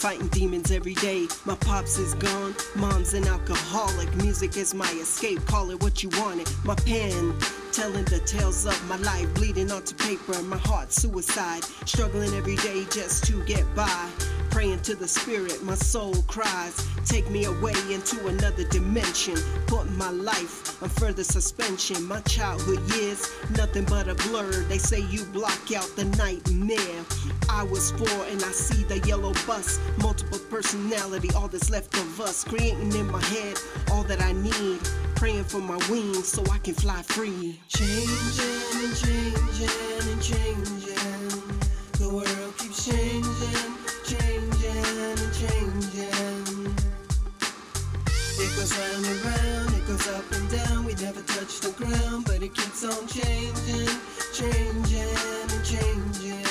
T: Fighting demons every day. My pops is gone, mom's an alcoholic. Music is my escape, call it what you want it. My pen, telling the tales of my life, bleeding onto paper. My heart, suicide, struggling every day just to get by. Praying to the spirit, my soul cries. Take me away into another dimension. Put my life on further suspension. My childhood years, nothing but a blur. They say you block out the nightmare. I was four and I see the yellow bus. Multiple personality, all that's left of us. Creating in my head all that I need. Praying for my wings so I can fly free. Changing and changing and changing. It goes round and round, it goes up and down. We never touch the ground, but it keeps on changing, changing and changing.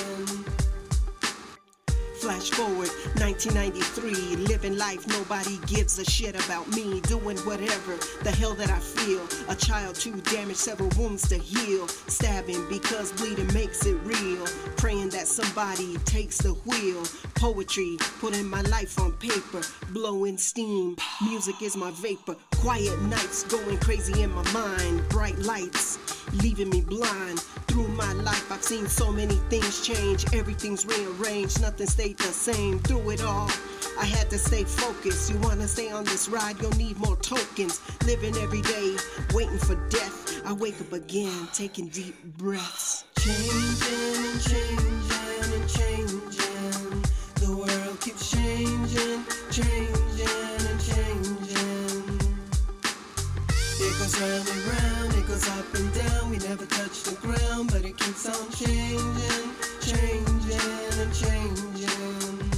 T: Flash forward, 1993, living life, nobody gives a shit about me. Doing whatever the hell that I feel. A child too damaged, several wounds to heal. Stabbing because bleeding makes it real. Praying that somebody takes the wheel. Poetry, putting my life on paper. Blowing steam, music is my vapor. Quiet nights, going crazy in my mind. Bright lights, leaving me blind. Through my life, I've seen so many things change. Everything's rearranged, nothing stayed the same. Through it all, I had to stay focused. You wanna stay on this ride, you'll need more tokens. Living every day, waiting for death. I wake up again, taking deep breaths. Changing and changing and changing. The world keeps changing, changing It goes round and round, it goes up and down. We never touch the ground, but it keeps on changing, changing and changing.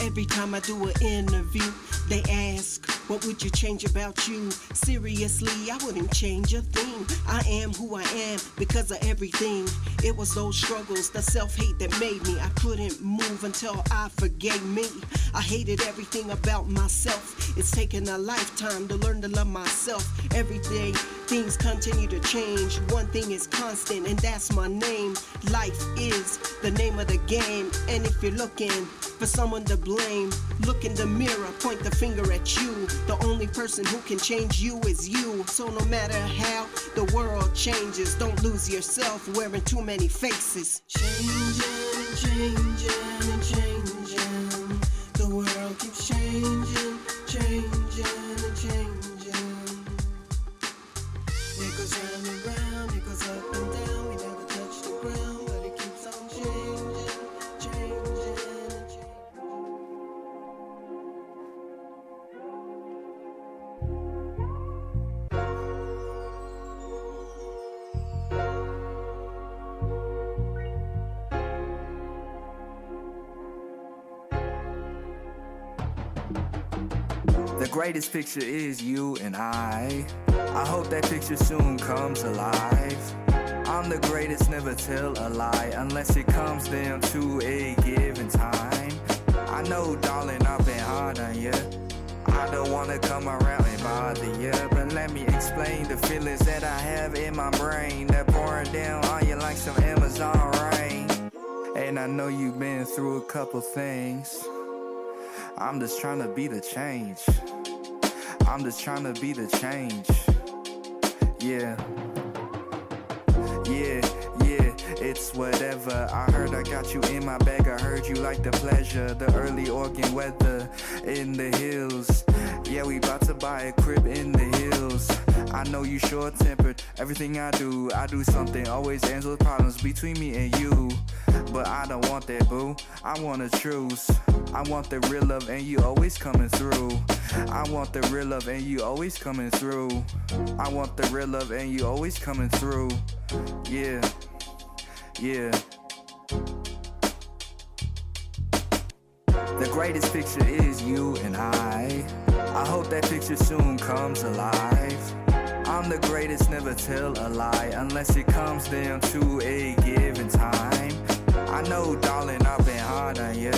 T: Every time I do an interview, they ask, What would you change about you? Seriously, I wouldn't change a thing. I am who I am because of everything. It was those struggles, the self hate that made me. I couldn't move until I forgave me. I hated everything about myself. It's taken a lifetime to learn to love myself. Every day, things continue to change. One thing is constant, and that's my name. Life is the name of the game. And if you're looking for someone to blame, look in the mirror, point the finger at you. The only person who can change you is you. So no matter how the world changes, don't lose yourself wearing too many faces. Changing and changing and changing. The world keeps changing.
U: Greatest picture is you and I. I hope that picture soon comes alive. I'm the greatest, never tell a lie unless it comes down to a given time. I know, darling, I've been hard on you. I don't wanna come around and bother you, but let me explain the feelings that I have in my brain that pouring down on you like some Amazon rain. And I know you've been through a couple things. I'm just trying to be the change. I'm just trying to be the change. Yeah. Yeah, yeah, it's whatever. I heard I got you in my bag. I heard you like the pleasure, the early Oregon weather in the hills. Yeah, we about to buy a crib in the hills. I know you short tempered. Everything I do, I do something. Always ends with problems between me and you. But I don't want that, boo. I want a truce. I want the real love, and you always coming through. I want the real love, and you always coming through. I want the real love, and you always coming through. Yeah, yeah. The greatest picture is you and I. I hope that picture soon comes alive. I'm the greatest, never tell a lie unless it comes down to a given time. I know, darling, I've been hard on you.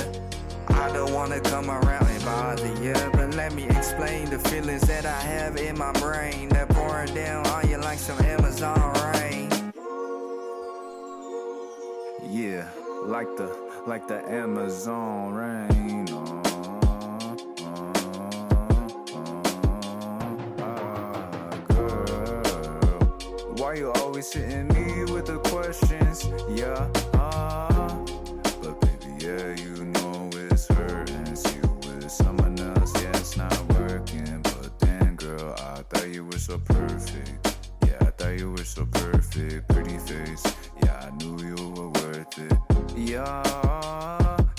U: I don't wanna come around and bother you, but let me explain the feelings that I have in my brain that pouring down on you like some Amazon rain. Yeah, like the like the Amazon rain. Always hitting me with the questions? Yeah, uh, but baby, yeah, you know it's hurting. See you with someone else, yeah, it's not working. But then, girl, I thought you were so perfect. Yeah, I thought you were so perfect. Pretty face, yeah, I knew you were worth it. Yeah,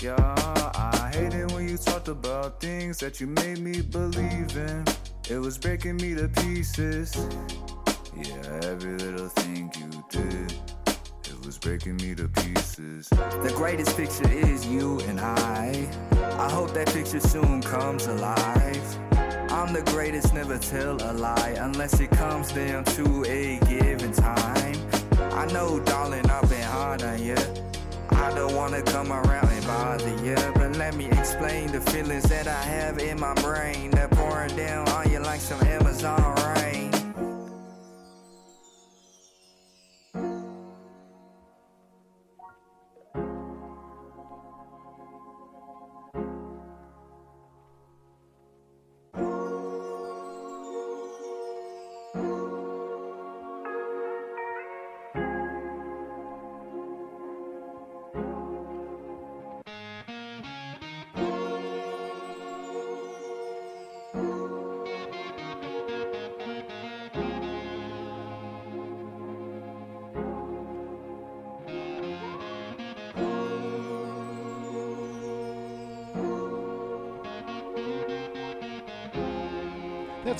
U: yeah, I hate it when you talked about things that you made me believe in. It was breaking me to pieces. Yeah, every little thing did. It was breaking me to pieces. The greatest picture is you and I. I hope that picture soon comes alive. I'm the greatest, never tell a lie unless it comes down to a given time. I know, darling, I've been hard on you. I don't wanna come around and bother you, but let me explain the feelings that I have in my brain that pouring down on you like some Amazon rain.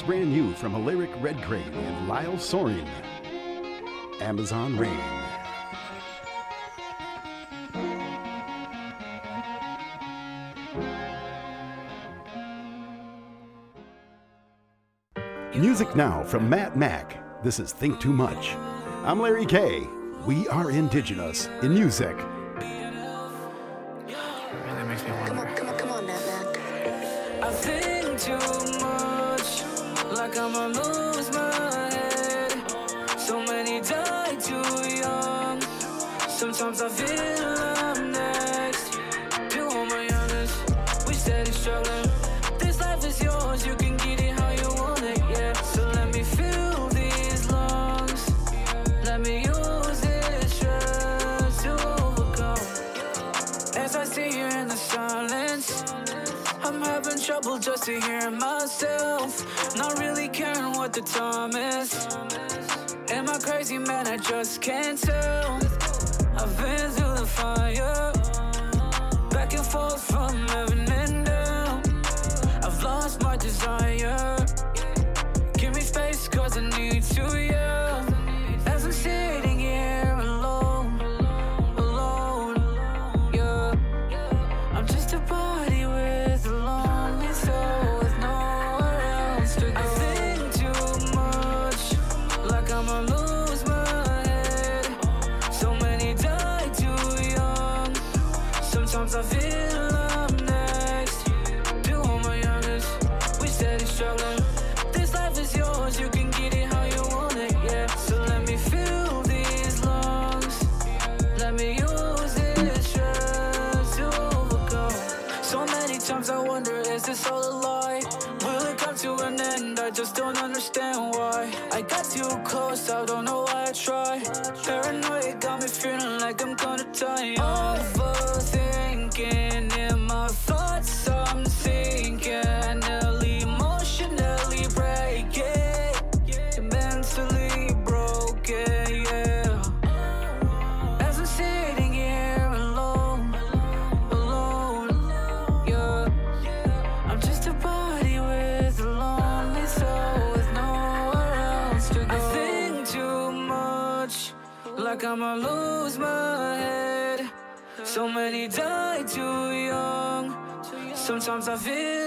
V: Brand new from Alaric Red Crane and Lyle Soren. Amazon Rain. Music now from Matt Mack. This is Think Too Much. I'm Larry K. We are indigenous in music.
W: Sometimes I feel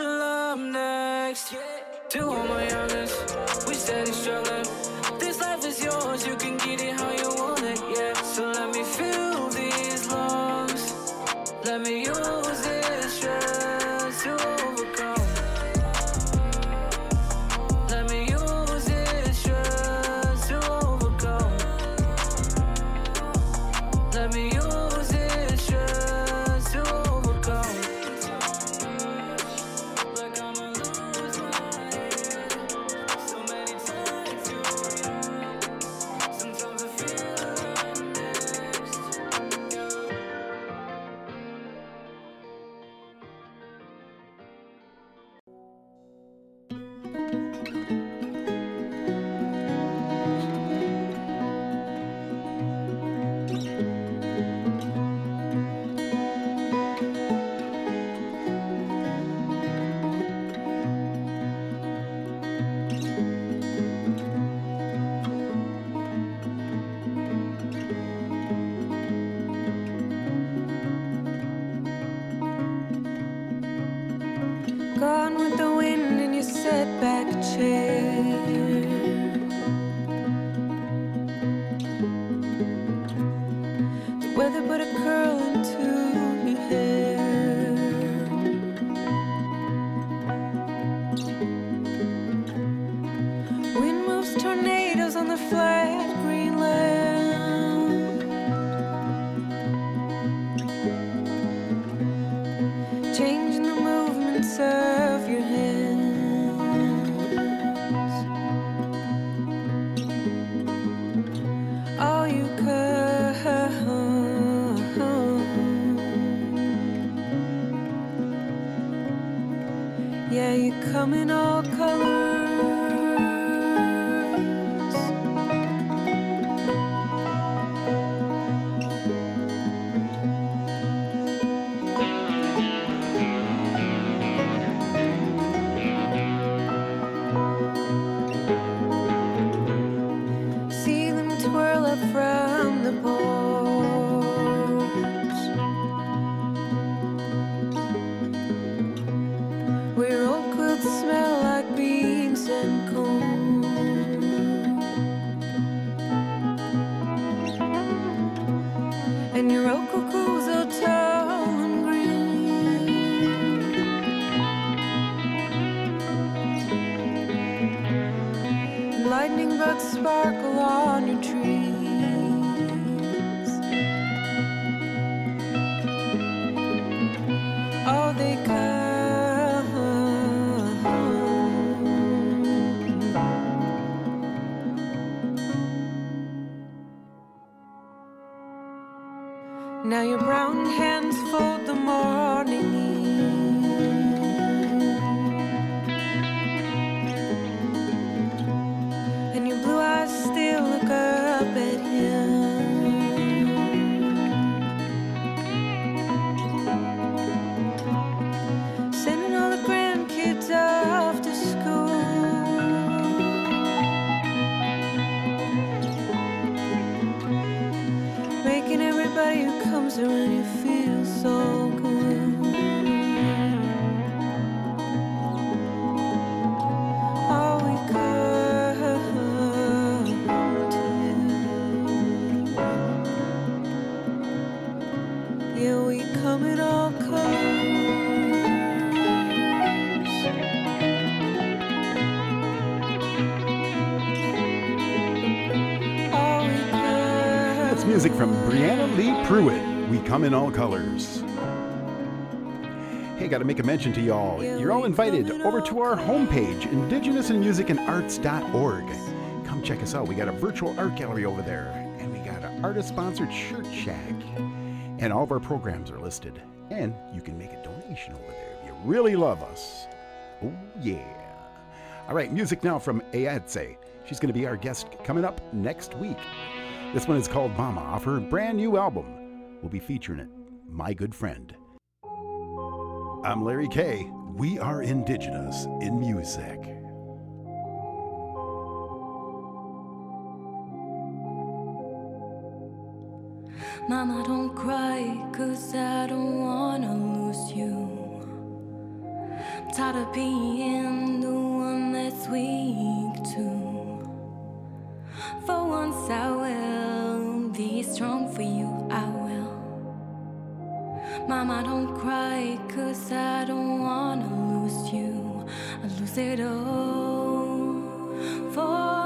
A: make a mention to y'all. You're all invited over to our homepage, indigenousinmusicandarts.org. Come check us out. We got a virtual art gallery over there, and we got an artist sponsored shirt shack. And all of our programs are listed. And you can make a donation over there if you really love us. Oh, yeah. All right, music now from Ayadze. She's going to be our guest coming up next week. This one is called Mama off her brand new album. We'll be featuring it, My Good Friend. I'm Larry K. We are indigenous in music.
V: Mama, don't cry, cause I don't wanna lose you. I'm tired of being the one that's weak too. For once, I will be strong for you, I. Mama, don't cry, cause I don't wanna lose you. I lose it all. For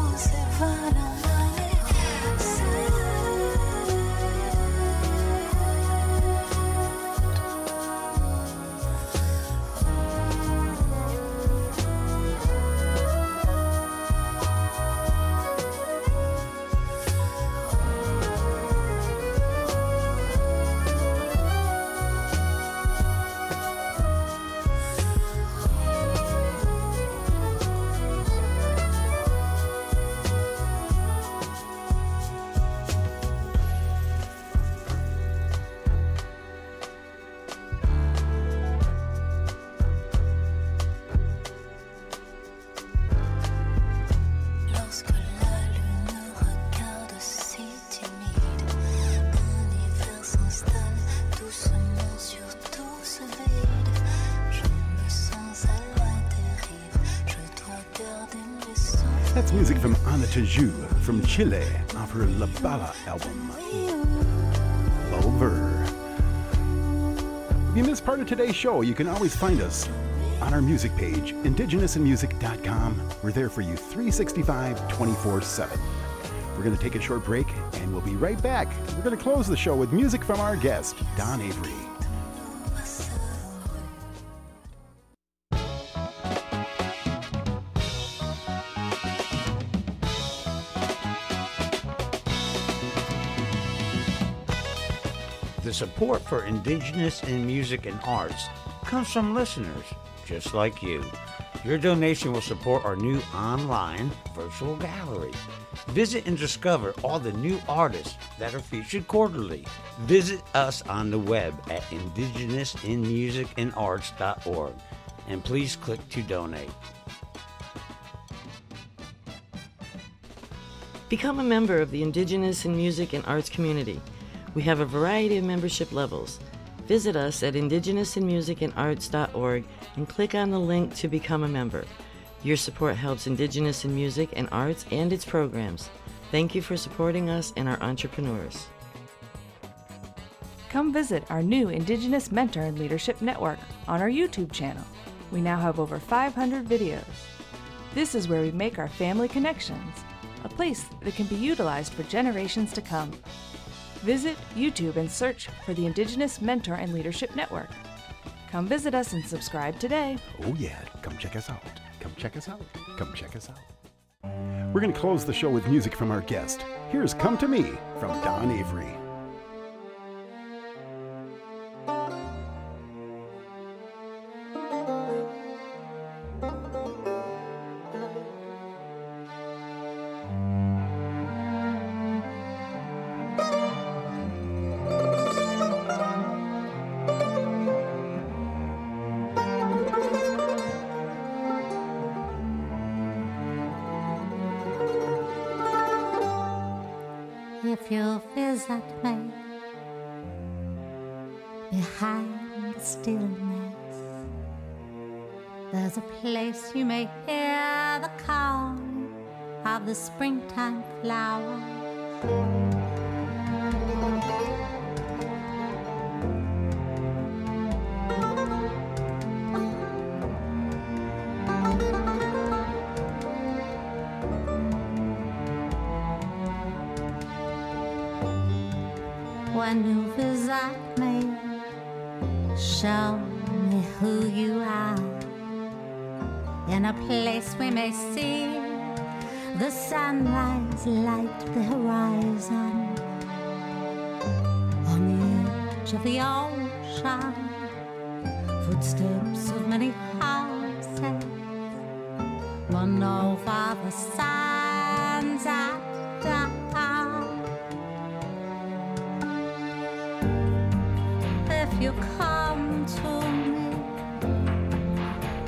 B: Tout
A: from Chile off her La Bala album. Over. If you missed part of today's show, you can always find us on our music page, indigenousinmusic.com. We're there for you 365 24 7. We're going to take a short break and we'll be right back. We're going to close the show with music from our guest, Dawn Avery.
X: Support for Indigenous in music and arts comes from listeners just like you. Your donation will support our new online virtual gallery. Visit and discover all the new artists that are featured quarterly. Visit us on the web at indigenousinmusicandarts.org and please click to donate.
G: Become a member of the Indigenous in Music and Arts community. We have a variety of membership levels. Visit us at indigenousinmusicandarts.org and click on the link to become a member. Your support helps Indigenous in music and arts and its programs. Thank you for supporting us and our entrepreneurs.
Y: Come visit our new Indigenous Mentor and Leadership Network on our YouTube channel. We now have over 500 videos. This is where we make our family connections, a place that can be utilized for generations to come. Visit YouTube and search for the Indigenous Mentor and Leadership Network. Come visit us and subscribe today.
A: Oh, yeah. Come check us out. Come check us out. Come check us out. We're going to close the show with music from our guest. Here's Come to Me from Dawn Avery.
B: The springtime flower. When you visit me, show me who you are. In a place we may see the sunrise light the horizon. On the edge of the ocean, footsteps of many houses run over the sands at dawn. If you come to me,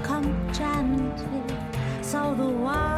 B: come gently, so the world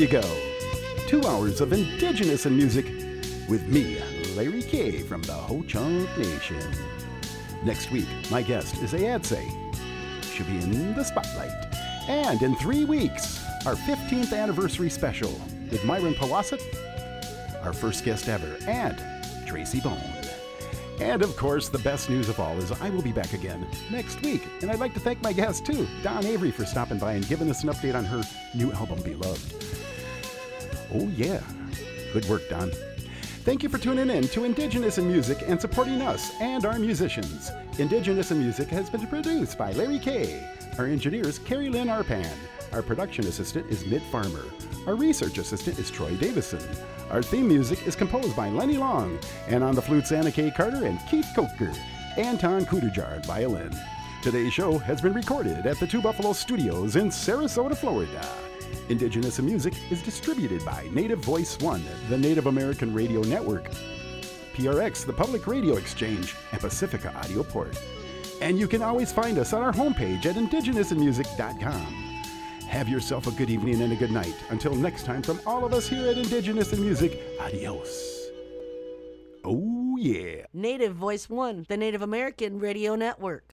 B: you go.
A: Two hours of indigenous and music with me, Larry K from the Ho Chunk Nation. Next week, my guest is Ayadse. She'll be in the spotlight. And in three weeks, our 15th anniversary special with Myron Powasset, our first guest ever, and Tracy Bone. And of course, the best news of all is I will be back again next week. And I'd like to thank my guest too, Dawn Avery, for stopping by and giving us an update on her new album, Beloved. Oh, yeah. Good work, Dawn. Thank you for tuning in to Indigenous in Music and supporting us and our musicians. Indigenous in Music has been produced by Larry Kay. Our engineer is Carrie Lynn Arpan. Our production assistant is Mid Farmer. Our research assistant is Troy Davison. Our theme music is composed by Lenny Long. And on the flutes, Anna K. Carter and Keith Coker. Anton Kudajar violin. Today's show has been recorded at the Two Buffalo Studios in Sarasota, Florida. Indigenous in Music is distributed by Native Voice One, the Native American Radio Network, PRX, the Public Radio Exchange, and Pacifica Audio Port. And you can always find us on our homepage at indigenousinmusic.com. Have yourself a good evening and a good night. Until next time, from all of us here at Indigenous in Music, adios. Oh, yeah.
O: Native Voice One, the Native American Radio Network.